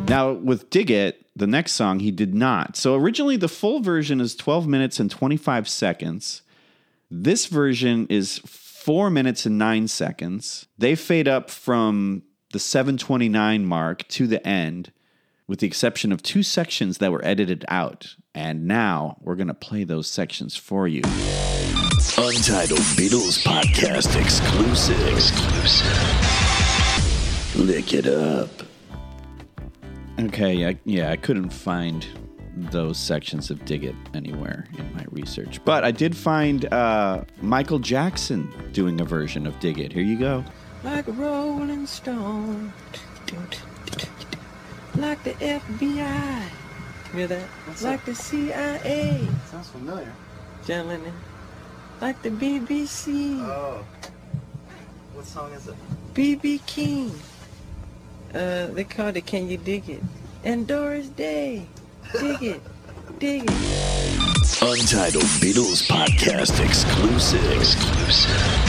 S3: Now, with Dig It, the next song, he did not. So originally, the full version is 12 minutes and 25 seconds. This version is 4 minutes and 9 seconds. They fade up from the 729 mark to the end, with the exception of two sections that were edited out. And now we're going to play those sections for you.
S26: Untitled Beatles Podcast exclusive. Exclusive. Lick it up.
S3: Okay, yeah, yeah, I couldn't find those sections of Dig It anywhere in my research. But I did find uh, Michael Jackson doing a version of Dig It. Here you go.
S16: like a rolling stone, like the FBI. Hear that? like the CIA.
S27: Sounds familiar.
S16: John Lennon. Like the BBC.
S27: Oh. What song is it?
S16: BB King. Uh, they called it Can You Dig It? And Doris Day. Dig it. Dig it.
S26: Untitled Beatles Podcast exclusive. Exclusive.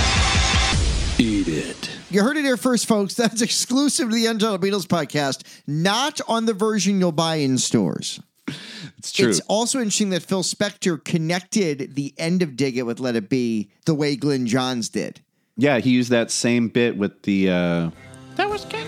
S26: Eat it.
S4: You heard it here first, folks. That's exclusive to the Untitled Beatles podcast, not on the version you'll buy in stores.
S3: It's true.
S4: It's also interesting that Phil Spector connected the end of Dig It with Let It Be the way Glyn Johns did.
S3: Yeah, he used that same bit with the. Uh,
S16: That was Can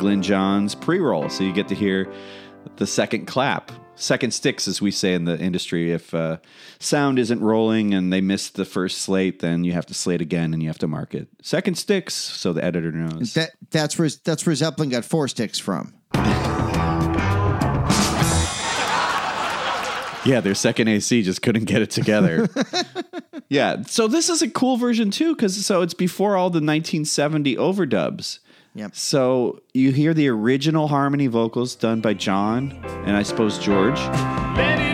S3: Glyn Johns pre-roll, so you get to hear the second clap, second sticks, as we say in the industry. If uh, sound isn't rolling and they missed the first slate, then you have to slate again and you have to mark it second sticks, so the editor knows.
S4: That that's where that's where Zeppelin got four sticks from. [LAUGHS]
S3: Yeah, their second AC just couldn't get it together. [LAUGHS] yeah, so this is a cool version too, because so it's before all the 1970 overdubs.
S4: Yep.
S3: So you hear the original harmony vocals done by John and I suppose George.
S23: Let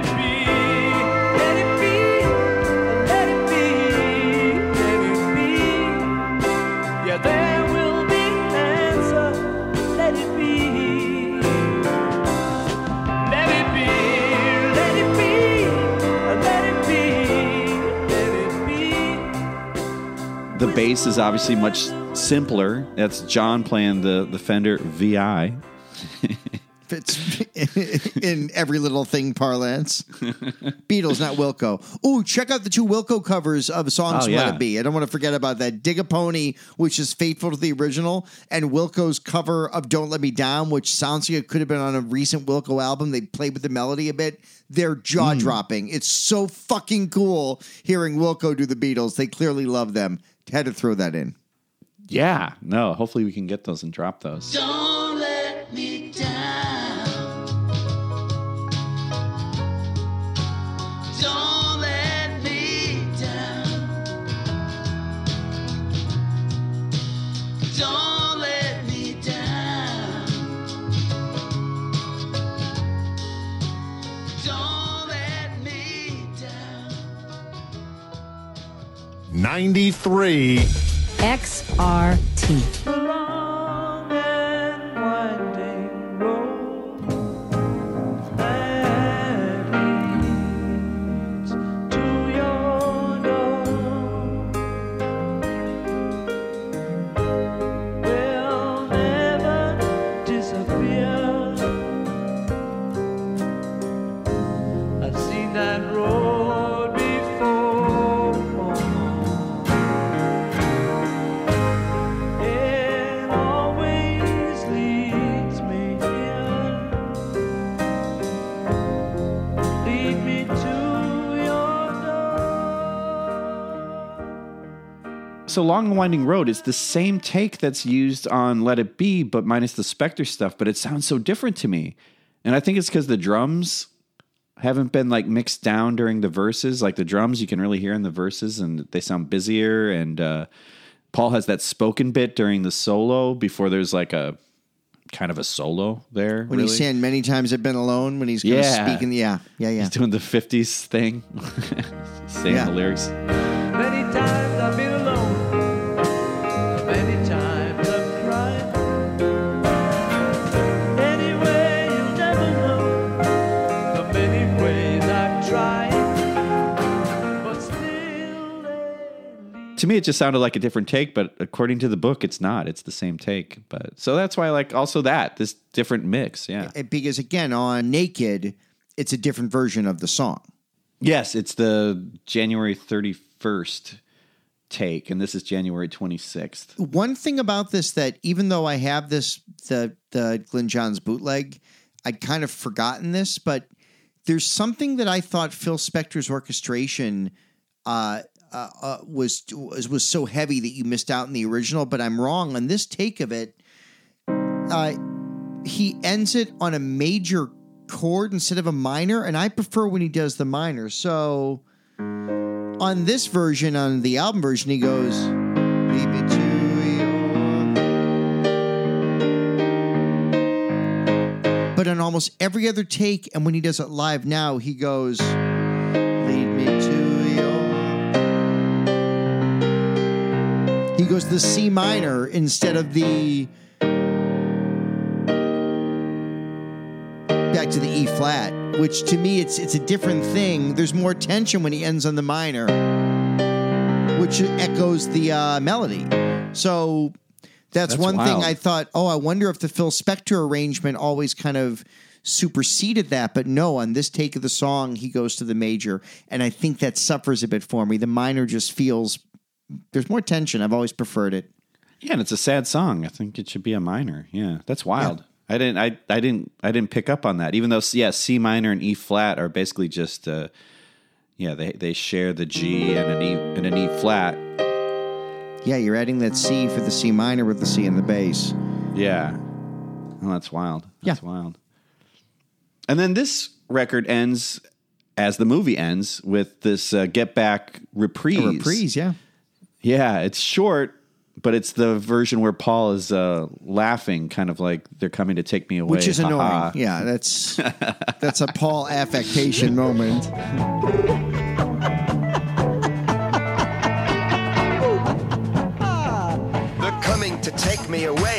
S3: bass is obviously much simpler. That's John playing the the Fender VI.
S4: Fits [LAUGHS] in every little thing parlance. Beatles, not Wilco. Ooh, check out the two Wilco covers of songs
S3: Oh, yeah.
S4: Let It Be. I don't want to forget about that. Dig a Pony, which is faithful to the original, and Wilco's cover of Don't Let Me Down, which sounds like it could have been on a recent Wilco album. They played with the melody a bit. They're jaw dropping. Mm. It's so fucking cool hearing Wilco do the Beatles. They clearly love them. Had to throw that in.
S3: Yeah, no. Hopefully we can get those and drop those.
S23: Don't let me down.
S28: 93.
S16: XRT.
S3: So Long and Winding Road It's the same take that's used on Let It Be, but minus the Spector stuff, but it sounds so different to me. And I think it's because the drums haven't been like mixed down during the verses. Like the drums you can really hear in the verses and they sound busier. And uh, Paul has that spoken bit during the solo before there's like a kind of a solo there.
S4: When
S3: really.
S4: he's saying many times I've been alone, when he's
S3: Yeah.
S4: speaking, yeah, yeah, yeah.
S3: He's doing the 50s thing, [LAUGHS] saying
S4: Yeah.
S3: the lyrics. To me it just sounded like a different take but according to the book it's not. It's the same take. But so that's why i like also that this different mix. Yeah.
S4: It- because again, on Naked, it's a different version of the song.
S3: yes it's the january 31st take and this is january 26th
S4: One thing about this that even though I have this the the Glyn Johns bootleg, I'd kind of forgotten this, but there's something that I thought Phil Spector's orchestration uh, uh, uh, was, was was so heavy that you missed out in the original. But I'm wrong on this take of it. Uh, he ends it on a major chord instead of a minor, and I prefer when he does the minor. So on this version, on the album version, he goes. But on almost every other take, and when he does it live now, he goes. He goes to the C minor instead of the. Back to the E flat, which to me it's it's a different thing. There's more tension when he ends on the minor, which echoes the uh, melody. So that's,
S3: That's
S4: one thing. I thought. Oh, I wonder if the Phil Spector arrangement always kind of superseded that, but no. On this take of the song, he goes to the major, and I think that suffers a bit for me. The minor just feels there's more tension. I've always preferred it.
S3: Yeah, and it's a sad song. I think it should be a minor. Yeah, that's wild. I didn't. I I didn't. I didn't pick up on that. Even though, yeah, C minor and E flat are basically just. Uh, yeah, they they share the G and an E and an E flat.
S4: Yeah, you're adding that C for the C minor with the C in the bass.
S3: Yeah. Oh, that's wild. That's wild. And then this record ends as the movie ends with this uh, Get Back reprise.
S4: A reprise, yeah.
S3: Yeah, it's short, but it's the version where Paul is uh, laughing, kind of like they're coming to take me away.
S4: Which is
S3: Ha
S4: annoying.
S3: ha.
S4: Yeah, that's [LAUGHS] that's a Paul affectation moment.
S29: They're coming to take me away,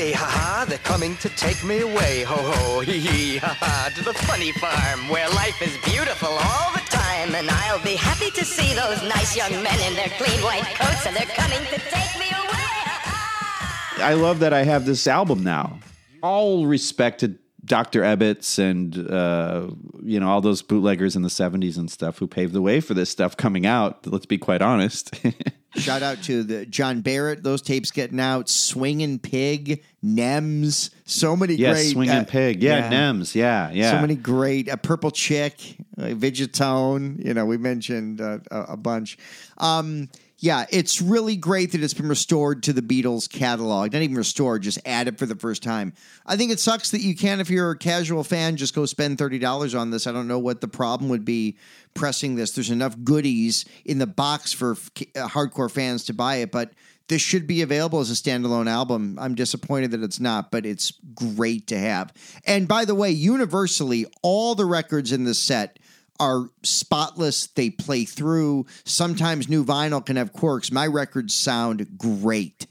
S29: Coming to take me away, ho ho, hee hee, ha ha. To the funny farm where life is beautiful all the time.
S30: And I'll be happy to see those nice young men in their clean white coats, and they're coming to take me away.
S3: I love that I have this album now. All respected Dr. Ebbetts and uh, you know all those bootleggers in the '70s and stuff who paved the way for this stuff coming out. Let's be quite honest. [LAUGHS]
S4: Shout out to the John Barrett, those tapes getting out, Swinging Pig, Nems, so many
S3: yeah,
S4: great.
S3: Swinging
S4: uh,
S3: Pig. Yeah, Nems. Yeah, yeah.
S4: So many great. Uh, Purple Chick, uh, Vigotone. You know, we mentioned uh, a, a bunch. Um, yeah, it's really great that it's been restored to the Beatles catalog. Not even restored, just added for the first time. I think it sucks that you can't, if you're a casual fan, just go spend thirty dollars on this. I don't know what the problem would be pressing this. There's enough goodies in the box for uh, hardcore fans to buy it, but this should be available as a standalone album. I'm disappointed that it's not, but it's great to have. And by the way, universally, all the records in this set are spotless. They play through. Sometimes new vinyl can have quirks. My records sound great.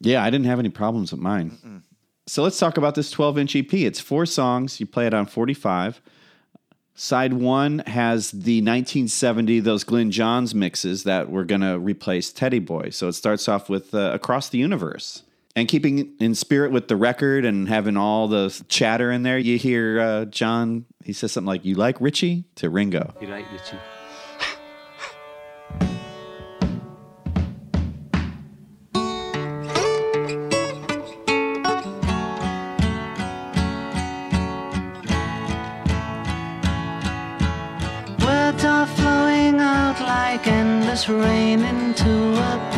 S3: Yeah, I didn't have any problems with mine. So let's talk about this 12 inch EP. It's four songs. You play it on 45. Side one has the 1970, those Glyn Johns mixes that were going to replace Teddy Boy. So it starts off with uh, Across the Universe. And keeping in spirit with the record and having all the chatter in there, you hear uh, John, he says something like, You like Richie? to Ringo.
S24: You right, Richie?
S23: Words are flowing out like endless rain into a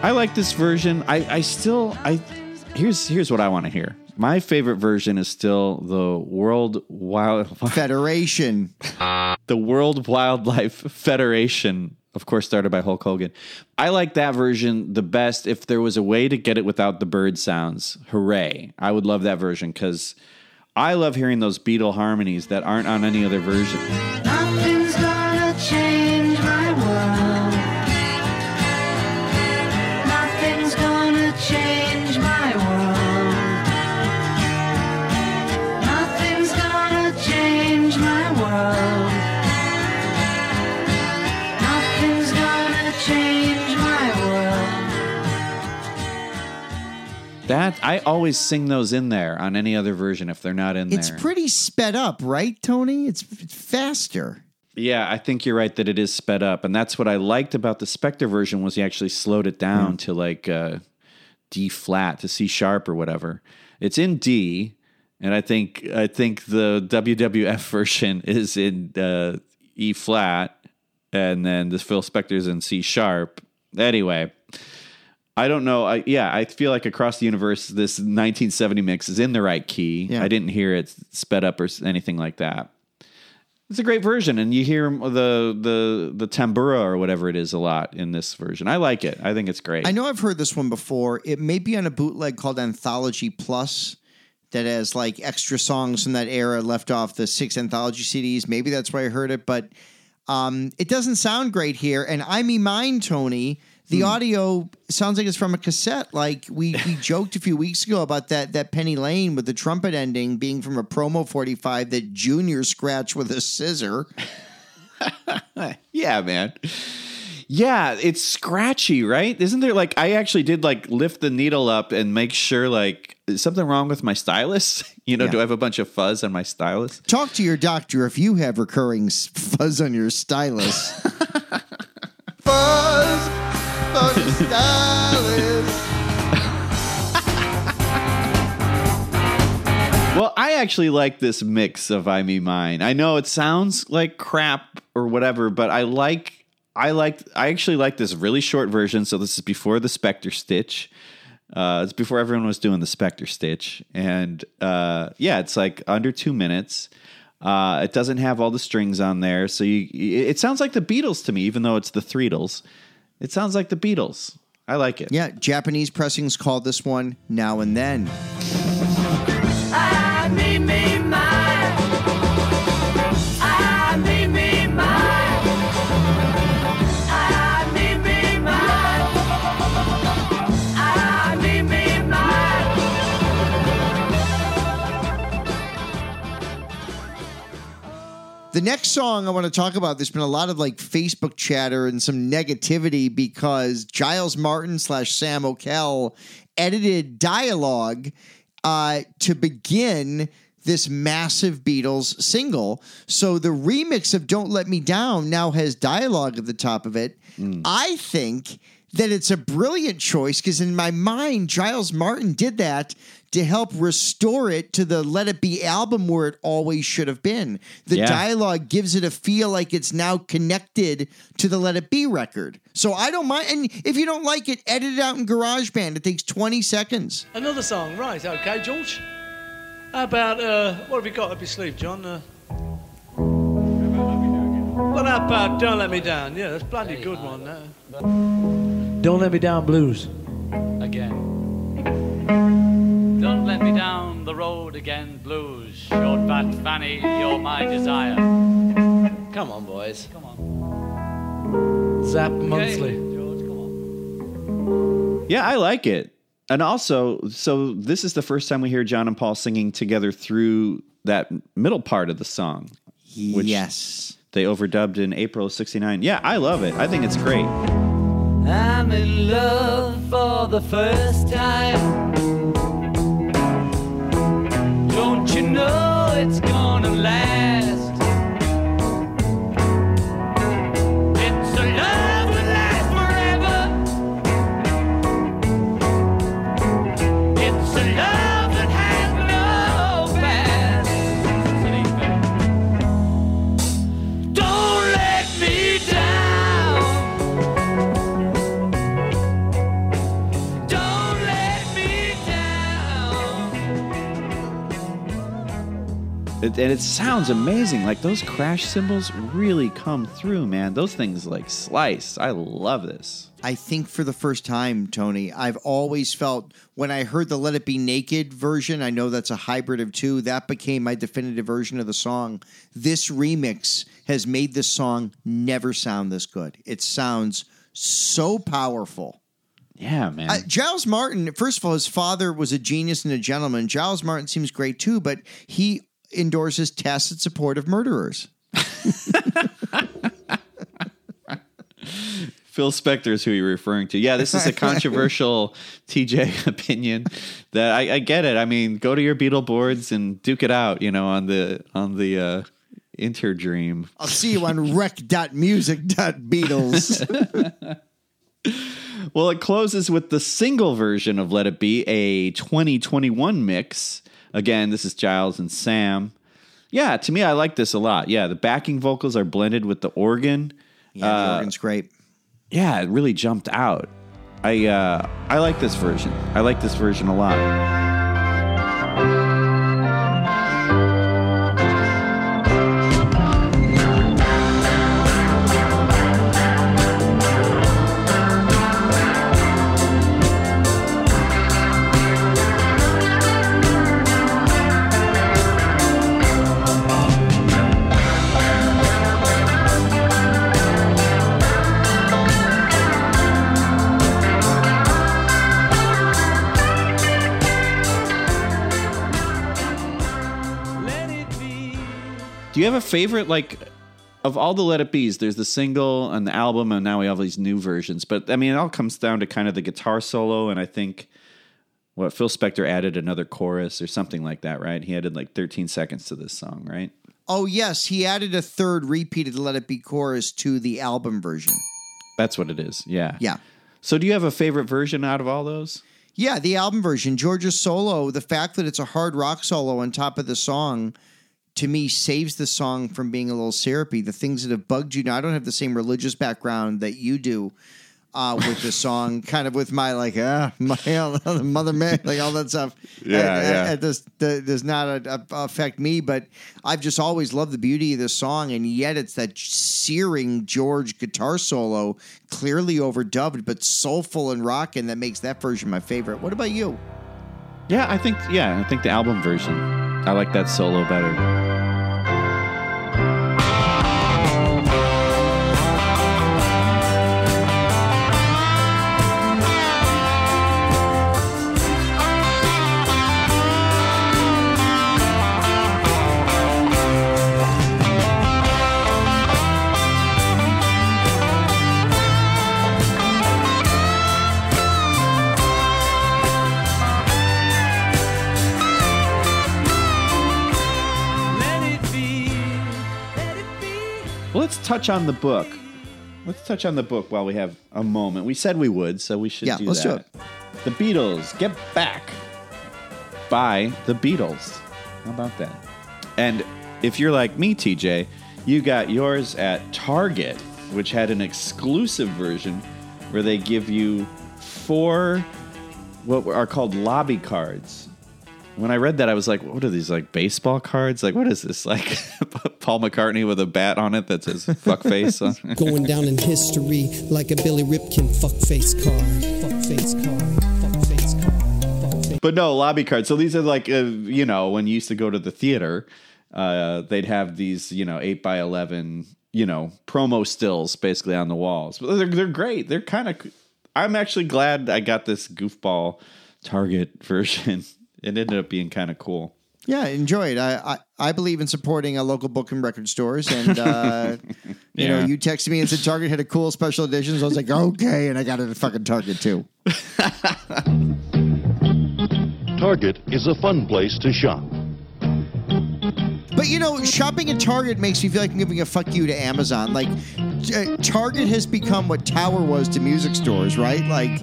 S3: I like this version. I, I still I here's here's what I want to hear. My favorite version is still the World Wild [LAUGHS]
S4: Federation.
S3: the World Wildlife Federation, of course, started by Hulk Hogan. I like that version the best. If there was a way to get it without the bird sounds, hooray! I would love that version because I love hearing those Beatle harmonies that aren't on any other version. That I always sing those in there on any other version if they're not in there.
S4: It's
S3: there.
S4: pretty sped up, right, Tony? It's, it's faster.
S3: Yeah, I think you're right that it is sped up, and that's what I liked about the Spector version was he actually slowed it down to like uh, D flat to C sharp or whatever. It's in D, and I think I think the WWF [LAUGHS] version is in uh, E flat, and then the Phil Spector's in C sharp. Anyway, I don't know. I, yeah, I feel like across the universe, this 1970 mix is in the right key.
S4: Yeah.
S3: I didn't hear it sped up or anything like that. It's a great version, and you hear the the the tambura or whatever it is a lot in this version. I like it. I think it's great.
S4: I know I've heard this one before. It may be on a bootleg called Anthology Plus that has like extra songs from that era left off the six anthology CDs. Maybe that's why I heard it, but um, it doesn't sound great here. And I mean, mine, Tony. The hmm. audio sounds like it's from a cassette. Like we, [LAUGHS] we joked a few weeks ago about that that Penny Lane with the trumpet ending being from a promo 45 that Junior scratched with a scissor. [LAUGHS]
S3: yeah, man. Yeah, it's scratchy, right? Isn't there like I actually did like lift the needle up and make sure like is something wrong with my stylus? [LAUGHS] You know,
S4: Yeah.
S3: do I have a bunch of fuzz on my stylus?
S4: Talk to your doctor if you have recurring fuzz on your stylus. [LAUGHS]
S3: Well, I actually like this mix of I Me Mine. I know it sounds like crap or whatever, but I like I like I actually like this really short version. So this is before the Spector Stitch. Uh, it's before everyone was doing the Spector Stitch, and uh, yeah, it's like under two minutes. Uh, it doesn't have all the strings on there, so you it sounds like the Beatles to me, even though it's the Threedles. It sounds like the Beatles. I like it.
S4: yeah, Japanese pressings called this one Now and Then. The next song I want to talk about, there's been a lot of like Facebook chatter and some negativity because Giles Martin slash Sam Okell edited dialogue uh, to begin this massive Beatles single. So the remix of Don't Let Me Down now has dialogue at the top of it. I think that it's a brilliant choice because in my mind, Giles Martin did that to help restore it to the Let It Be album where it always should have been. The
S3: Yeah.
S4: dialogue gives it a feel like it's now connected to the Let It Be record. So I don't mind. And if you don't like it, edit it out in GarageBand. It takes 20 seconds.
S31: Another song, right? Okay, George. How about uh, what have you got up your sleeve, John? Uh, what about "Don't Let Me Down"? Yeah, that's bloody good one. That. Don't Let Me Down blues.
S24: Again. [LAUGHS] Don't let me down the road again, blues. Short fat Fanny, you're my desire.
S31: Come on, boys. Come on. Zap monthly.
S3: Yeah, I like it. And also, so this is the first time we hear John and Paul singing together through that middle part of the song. Which
S4: yes.
S3: They overdubbed in April of 69. Yeah, I love it. I think it's great.
S5: I'm in love for the first time. It's gonna last?
S3: It, and it sounds amazing. Like those crash cymbals really come through, man. Those things like slice. I love this.
S4: I think for the first time, Tony, I've always felt when I heard the Let It Be Naked version, I know that's a hybrid of two, that became my definitive version of the song. This remix has made this song never sound this good. It sounds so powerful.
S3: Yeah, man.
S4: Uh, Giles Martin, first of all, his father was a genius and a gentleman. Giles Martin seems great too, but he endorses tacit support of murderers.
S3: Phil Spector is who you're referring to. Yeah, this is a [LAUGHS] controversial TJ opinion. That I, I get it. I mean, go to your Beetle boards and duke it out. You know, on the on the uh, Interdream.
S4: I'll see you on [LAUGHS] rec.music.beatles.
S3: Well, it closes with the single version of Let It Be, a 2021 mix. Again, this is Giles and Sam. Yeah, to me, I like this a lot. Yeah, the backing vocals are blended with the organ.
S4: Yeah, the
S3: Uh,
S4: organ's great.
S3: Yeah, it really jumped out. I uh, I like this version. I like this version a lot. Do you have a favorite like of all the Let It Be's? There's the single and the album, and now we have these new versions. But I mean, it all comes down to kind of the guitar solo, and I think what Phil Spector added another chorus or something like that, right? He added like 13 seconds to this song, right?
S4: Oh yes, he added a third repeated "Let It Be" chorus to the album version.
S3: That's what it is. Yeah.
S4: Yeah.
S3: So, do you have a favorite version out of all those?
S4: Yeah, the album version, George's solo, the fact that it's a hard rock solo on top of the song, to me, saves the song from being a little syrupy. The things that have bugged you. Now, I don't have the same religious background that you do uh, with the song, [LAUGHS] kind of with my, like, ah, [LAUGHS] my Mother Mary, like all that stuff.
S3: Yeah,
S4: Uh,
S3: yeah.
S4: uh, It does, not uh, uh, affect me, but I've just always loved the beauty of this song, and yet it's that searing George guitar solo, clearly overdubbed, but soulful and rocking that makes that version my favorite. What about you?
S3: Yeah, I think yeah, I think the album version. I like that solo better. Let's touch on the book. Let's touch on the book while we have a moment. We said we would, so we should
S4: Yeah,
S3: do
S4: let's do
S3: it. The Beatles, Get Back by the Beatles. How about that? And if you're like me, TJ, you got yours at Target, which had an exclusive version where they give you four what are called lobby cards. When I read that, I was like, "What are these like baseball cards? Like, what is this? Like [LAUGHS] Paul McCartney with a bat on it that says "fuck face"? on? [LAUGHS]
S32: Going down in history like a Billy Ripken fuckface car. Fuckface car. Fuckface car. Fuckface
S3: But no, lobby cards. So these are like, uh, you know, when you used to go to the theater, uh, they'd have these, you know, eight by eleven, you know, promo stills basically on the walls. But they're they're great. They're kind of. I'm actually glad I got this goofball Target [LAUGHS] version. It ended up being kind of cool.
S4: Yeah, enjoy it. I, I, I believe in supporting a local book and record stores. And, uh, [LAUGHS] you know, you texted me and said Target had a cool special edition. So I was like, okay. And I got it at fucking Target too. [LAUGHS]
S33: Target is a fun place to shop.
S4: But, you know, shopping at Target makes me feel like I'm giving a fuck you to Amazon. Like, uh, Target has become what Tower was to music stores, right? Like,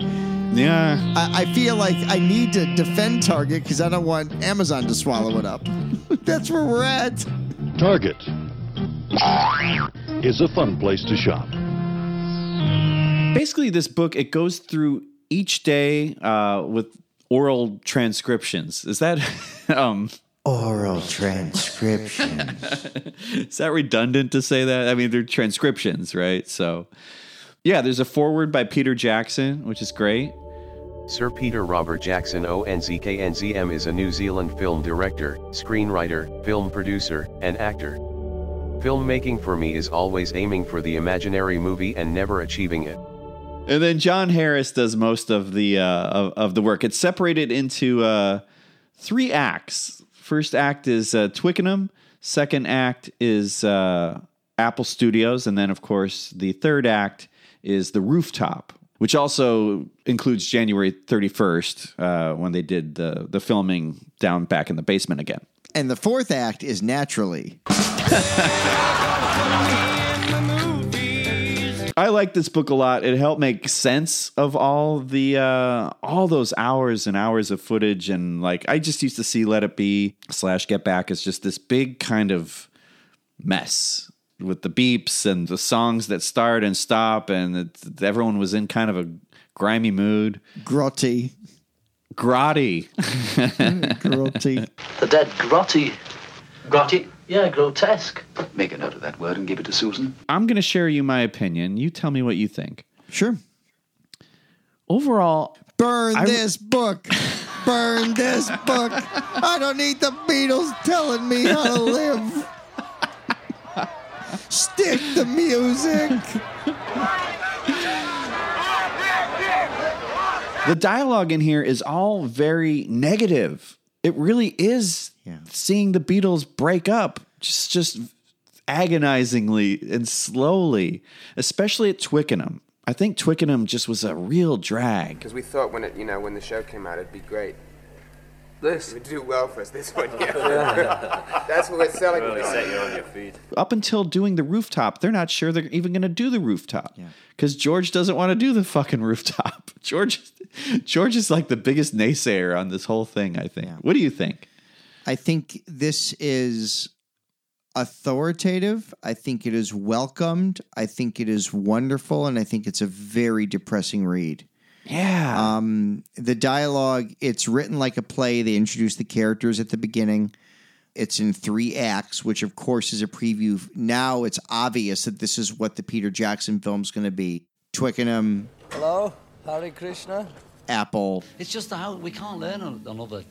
S3: yeah.
S4: I, I feel like I need to defend Target because I don't want Amazon to swallow it up. [LAUGHS] That's where we're at.
S33: Target is a fun place to shop.
S3: Basically, this book it goes through each day uh, with oral transcriptions. Is that [LAUGHS] um,
S4: oral transcription? [LAUGHS]
S3: Is that redundant to say that? I mean, they're transcriptions, right? So, yeah, there's a foreword by Peter Jackson, which is great.
S34: Sir Peter Robert Jackson ONZKNZM is a New Zealand film director, screenwriter, film producer, and actor. Filmmaking for me is always aiming for the imaginary movie and never achieving it.
S3: And then John Harris does most of the uh, of, of the work. It's separated into uh, three acts. First act is uh, Twickenham. Second act is uh, Apple Studios, and then of course the third act is the Rooftop, which also includes January thirty first uh, when they did the the filming down back in the basement again.
S4: And the fourth act is naturally.
S3: I like this book a lot. It helped make sense of all the uh, all those hours and hours of footage, and like I just used to see Let It Be slash Get Back as just this big kind of mess with the beeps and the songs that start and stop, and it, everyone was in kind of a grimy mood.
S4: Grotty,
S3: grotty, mm,
S4: grotty. [LAUGHS]
S35: The dead grotty. Grotty? Yeah, grotesque. Make a note of that word and give it to Susan.
S3: I'm going to share you my opinion. You tell me what you think.
S4: Sure.
S3: Overall,
S4: burn
S3: I-
S4: this book. Burn this book. I don't need the Beatles telling me how to live. [LAUGHS] Stick the music.
S3: The dialogue in here is all very negative. It really is seeing the Beatles break up. Just just agonizingly and slowly, especially at Twickenham. I think Twickenham just was a real drag.
S36: Because we thought when it, you know, when the show came out, it'd be great.
S37: This
S36: It would do well for us. This one, [LAUGHS] yeah. That's what we're selling.
S37: Really set you on your feet.
S3: Up until doing the rooftop, they're not sure they're even going to do the rooftop because George doesn't want to do the fucking rooftop. [LAUGHS] George, George is like the biggest naysayer on this whole thing. I think. What do you think?
S4: I think this is authoritative. I think it is welcomed. I think it is wonderful, and I think it's a very depressing read.
S3: Yeah.
S4: Um, the dialogue, it's written like a play. They introduce the characters at the beginning. It's in three acts, which of course is a preview. Now it's obvious that this is what the Peter Jackson film's going to be. Twickenham,
S38: Hello, Hare Krishna.
S4: Apple.
S24: It's just how we can't learn another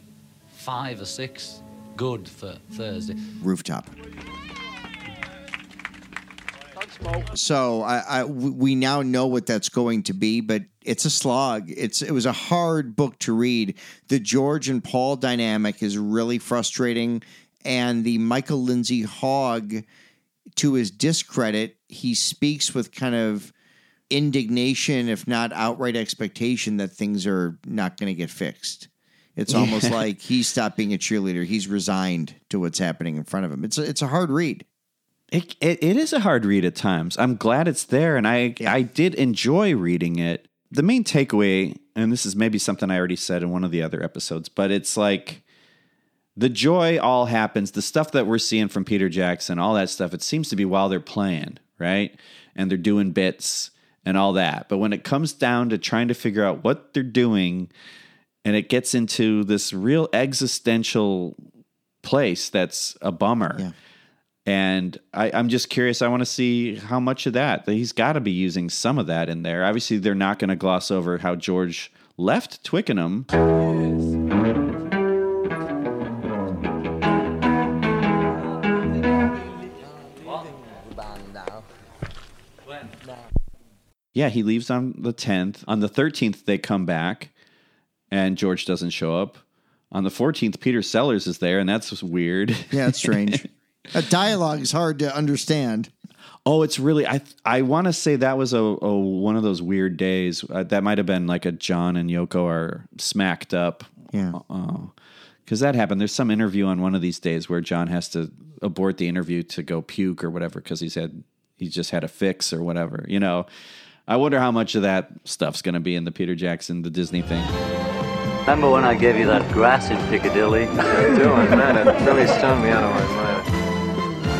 S24: five or six good for Thursday.
S4: rooftop. So I, I we now know what that's going to be, but it's a slog. It's it was a hard book to read. The George and Paul dynamic is really frustrating, and the Michael Lindsay Hogg, to his discredit, he speaks with kind of indignation, if not outright expectation, that things are not going to get fixed. It's almost
S3: Yeah.
S4: like he stopped being a cheerleader. He's resigned to what's happening in front of him. It's a, it's a hard read.
S3: It, it it is a hard read at times. I'm glad it's there, and I I did enjoy reading it. The main takeaway, and this is maybe something I already said in one of the other episodes, but it's like the joy all happens. The stuff that we're seeing from Peter Jackson, all that stuff, it seems to be while they're playing, right? And they're doing bits and all that. But when it comes down to trying to figure out what they're doing, and it gets into this real existential place that's a bummer. And I, I'm just curious. I want to see how much of that. He's got to be using some of that in there. Obviously, they're not going to gloss over how George left Twickenham. Yeah, he leaves on the 10th. On the 13th, they come back, and George doesn't show up. On the 14th, Peter Sellers is there, and that's weird.
S4: Yeah, it's strange. [LAUGHS] a dialogue is hard to understand.
S3: Oh, it's really I I want to say that was a, a one of those weird days. Uh, that might have been like a John and Yoko are smacked up.
S4: Yeah.
S3: Oh. Cuz that happened. There's some interview on one of these days where John has to abort the interview to go puke or whatever cuz he's had he's just had a fix or whatever. You know. I wonder how much of that stuff's going to be in the Peter Jackson the Disney thing.
S37: Remember when I gave you that grass in Piccadilly? [LAUGHS] doing, man. It really stung me out of my mind.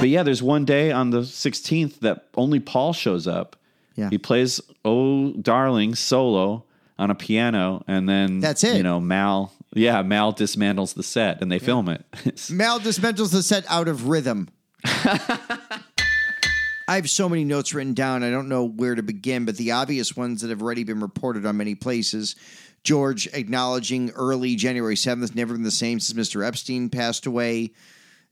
S3: But yeah, there's one day on the 16th that only Paul shows up.
S4: Yeah.
S3: He plays Oh Darling solo on a piano and then
S4: That's it.
S3: You know, Mal yeah, Mal dismantles the set and they film it. [LAUGHS]
S4: Mal dismantles the set out of rhythm. [LAUGHS] I have so many notes written down. I don't know where to begin, but the obvious ones that have already been reported on many places. George acknowledging early January 7th, never been the same since Mr. Epstein passed away.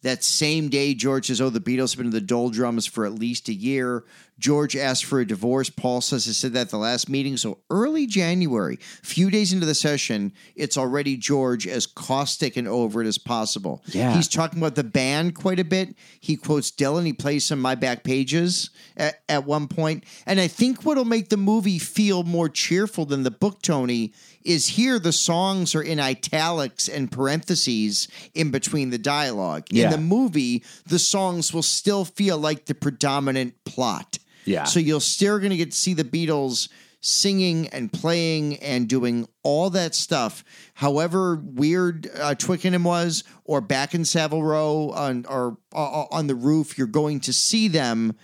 S4: That same day, George says, Oh, the Beatles have been in the doldrums for at least a year. George asked for a divorce. Paul says he said that at the last meeting. So early January, few days into the session, it's already George as caustic and over it as possible.
S3: Yeah.
S4: He's talking about the band quite a bit. He quotes Dylan. He plays some My Back Pages at, at one point. And I think what'll make the movie feel more cheerful than the book, Tony, is here the songs are in italics and parentheses in between the dialogue.
S3: Yeah.
S4: In the movie, the songs will still feel like the predominant plot.
S3: Yeah.
S4: So you're still going to get to see the Beatles singing and playing and doing all that stuff. However weird uh, Twickenham was, or back in Savile Row on or uh, on the roof, you're going to see them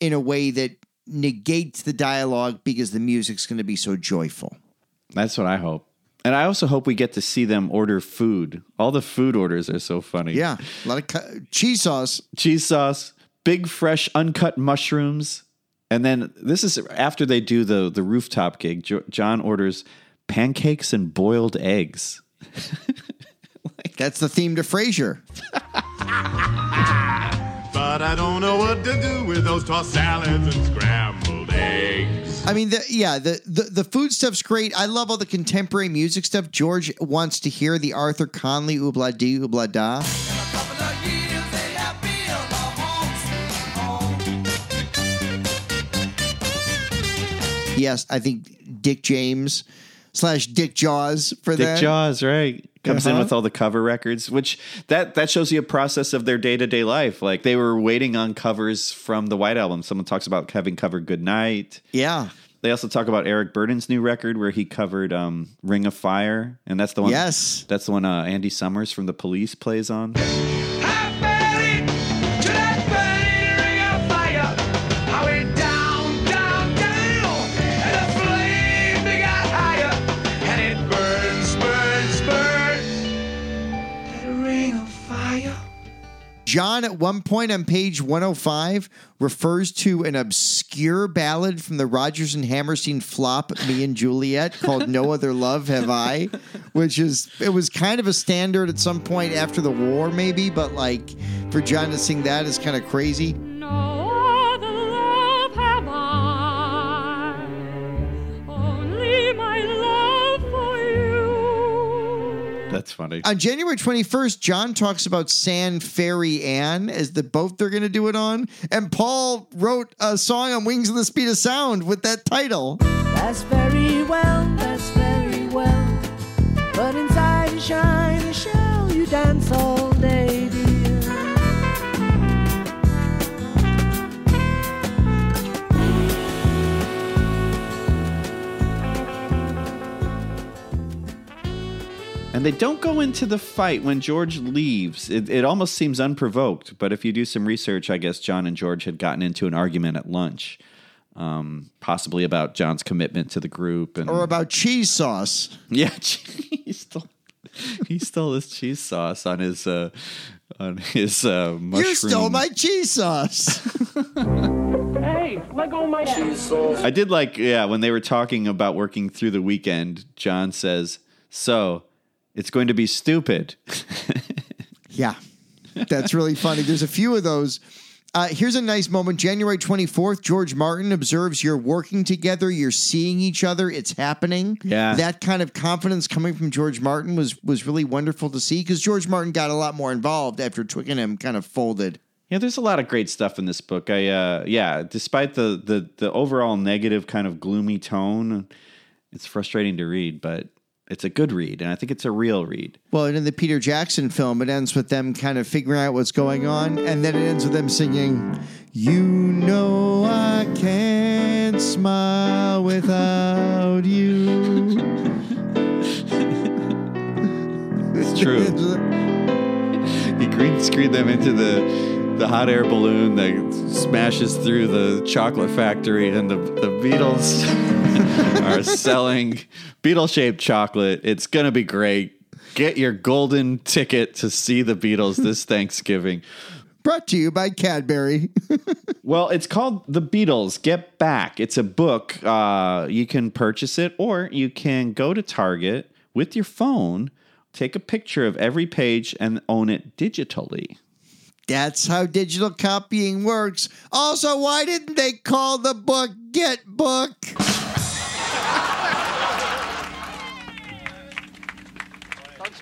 S4: in a way that negates the dialogue because the music's going to be so joyful.
S3: That's what I hope. And I also hope we get to see them order food. All the food orders are so funny.
S4: Yeah, a lot of cu- cheese sauce.
S3: cheese sauce, big fresh uncut mushrooms, and then this is after they do the the rooftop gig. Jo- John orders pancakes and boiled eggs. [LAUGHS]
S4: That's the theme to Frasier. [LAUGHS]
S28: But I don't know what to do with those tossed salads and scrambled eggs.
S4: I mean, the, yeah, the, the the food stuff's great. I love all the contemporary music stuff. George wants to hear the Arthur Conley "Obla Di Obla Da." Yes, I think Dick James slash Dick Jaws for that.
S3: Dick Jaws, right? Comes in
S4: Uh-huh.
S3: with all the cover records, which that that shows you a process of their day to day life. Like they were waiting on covers from the White Album. Someone talks about having covered "Good Night."
S4: Yeah.
S3: They also talk about Eric Burdon's new record where he covered um, "Ring of Fire," and that's the one.
S4: Yes.
S3: that's the one uh, Andy Summers from the Police plays on.
S4: John, at one point on page 105, refers to an obscure ballad from the Rodgers and Hammerstein flop, Me and Juliet, called No Other Love Have I, which is, it was kind of a standard at some point after the war, maybe, but like for John to sing that is kind of crazy.
S13: Only
S3: That's funny.
S4: On January 21st, John talks about San Ferry Anne as the boat they're going to do it on. And Paul wrote a song on Wings of the Speed of Sound with that title.
S16: That's very well, that's very well. But inside your shiny shell, you dance all day,
S3: And they don't go into the fight when George leaves. It, it almost seems unprovoked, but if you do some research, I guess John and George had gotten into an argument at lunch, um, possibly about John's commitment to the group and
S4: Or about cheese sauce.
S3: yeah, [LAUGHS] he stole he stole his cheese sauce on his uh, on his uh, mushroom.
S4: You stole my cheese sauce. [LAUGHS]
S16: Hey, let go of my cheese sauce.
S3: I did like, yeah, when they were talking about working through the weekend, John says, So it's going to be stupid. [LAUGHS]
S4: Yeah, that's really funny. There's a few of those. Uh, here's a nice moment. January 24th, George Martin observes you're working together, you're seeing each other, it's happening.
S3: Yeah.
S4: That kind of confidence coming from George Martin was was really wonderful to see because George Martin got a lot more involved after Twickenham kind of folded.
S3: Yeah, there's a lot of great stuff in this book. I uh yeah, despite the the the overall negative kind of gloomy tone, it's frustrating to read, but it's a good read and I think it's a real read.
S4: Well, and in the Peter Jackson film, it ends with them kind of figuring out what's going on, and then it ends with them singing, You know I can't smile without you.
S3: It's true. he green screened them into the the hot air balloon that smashes through the chocolate factory, and the the Beatles are selling beetle shaped chocolate. It's gonna be great. Get your golden ticket to see the Beatles this Thanksgiving.
S4: Brought to you by Cadbury. [LAUGHS]
S3: Well, it's called The Beatles Get Back. It's a book. Uh, you can purchase it, or you can go to Target with your phone, take a picture of every page, and own it digitally.
S4: That's how digital copying works. Also, why didn't they call the book Get Book?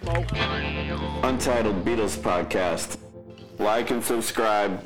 S39: Untitled Beatles Podcast. Like and subscribe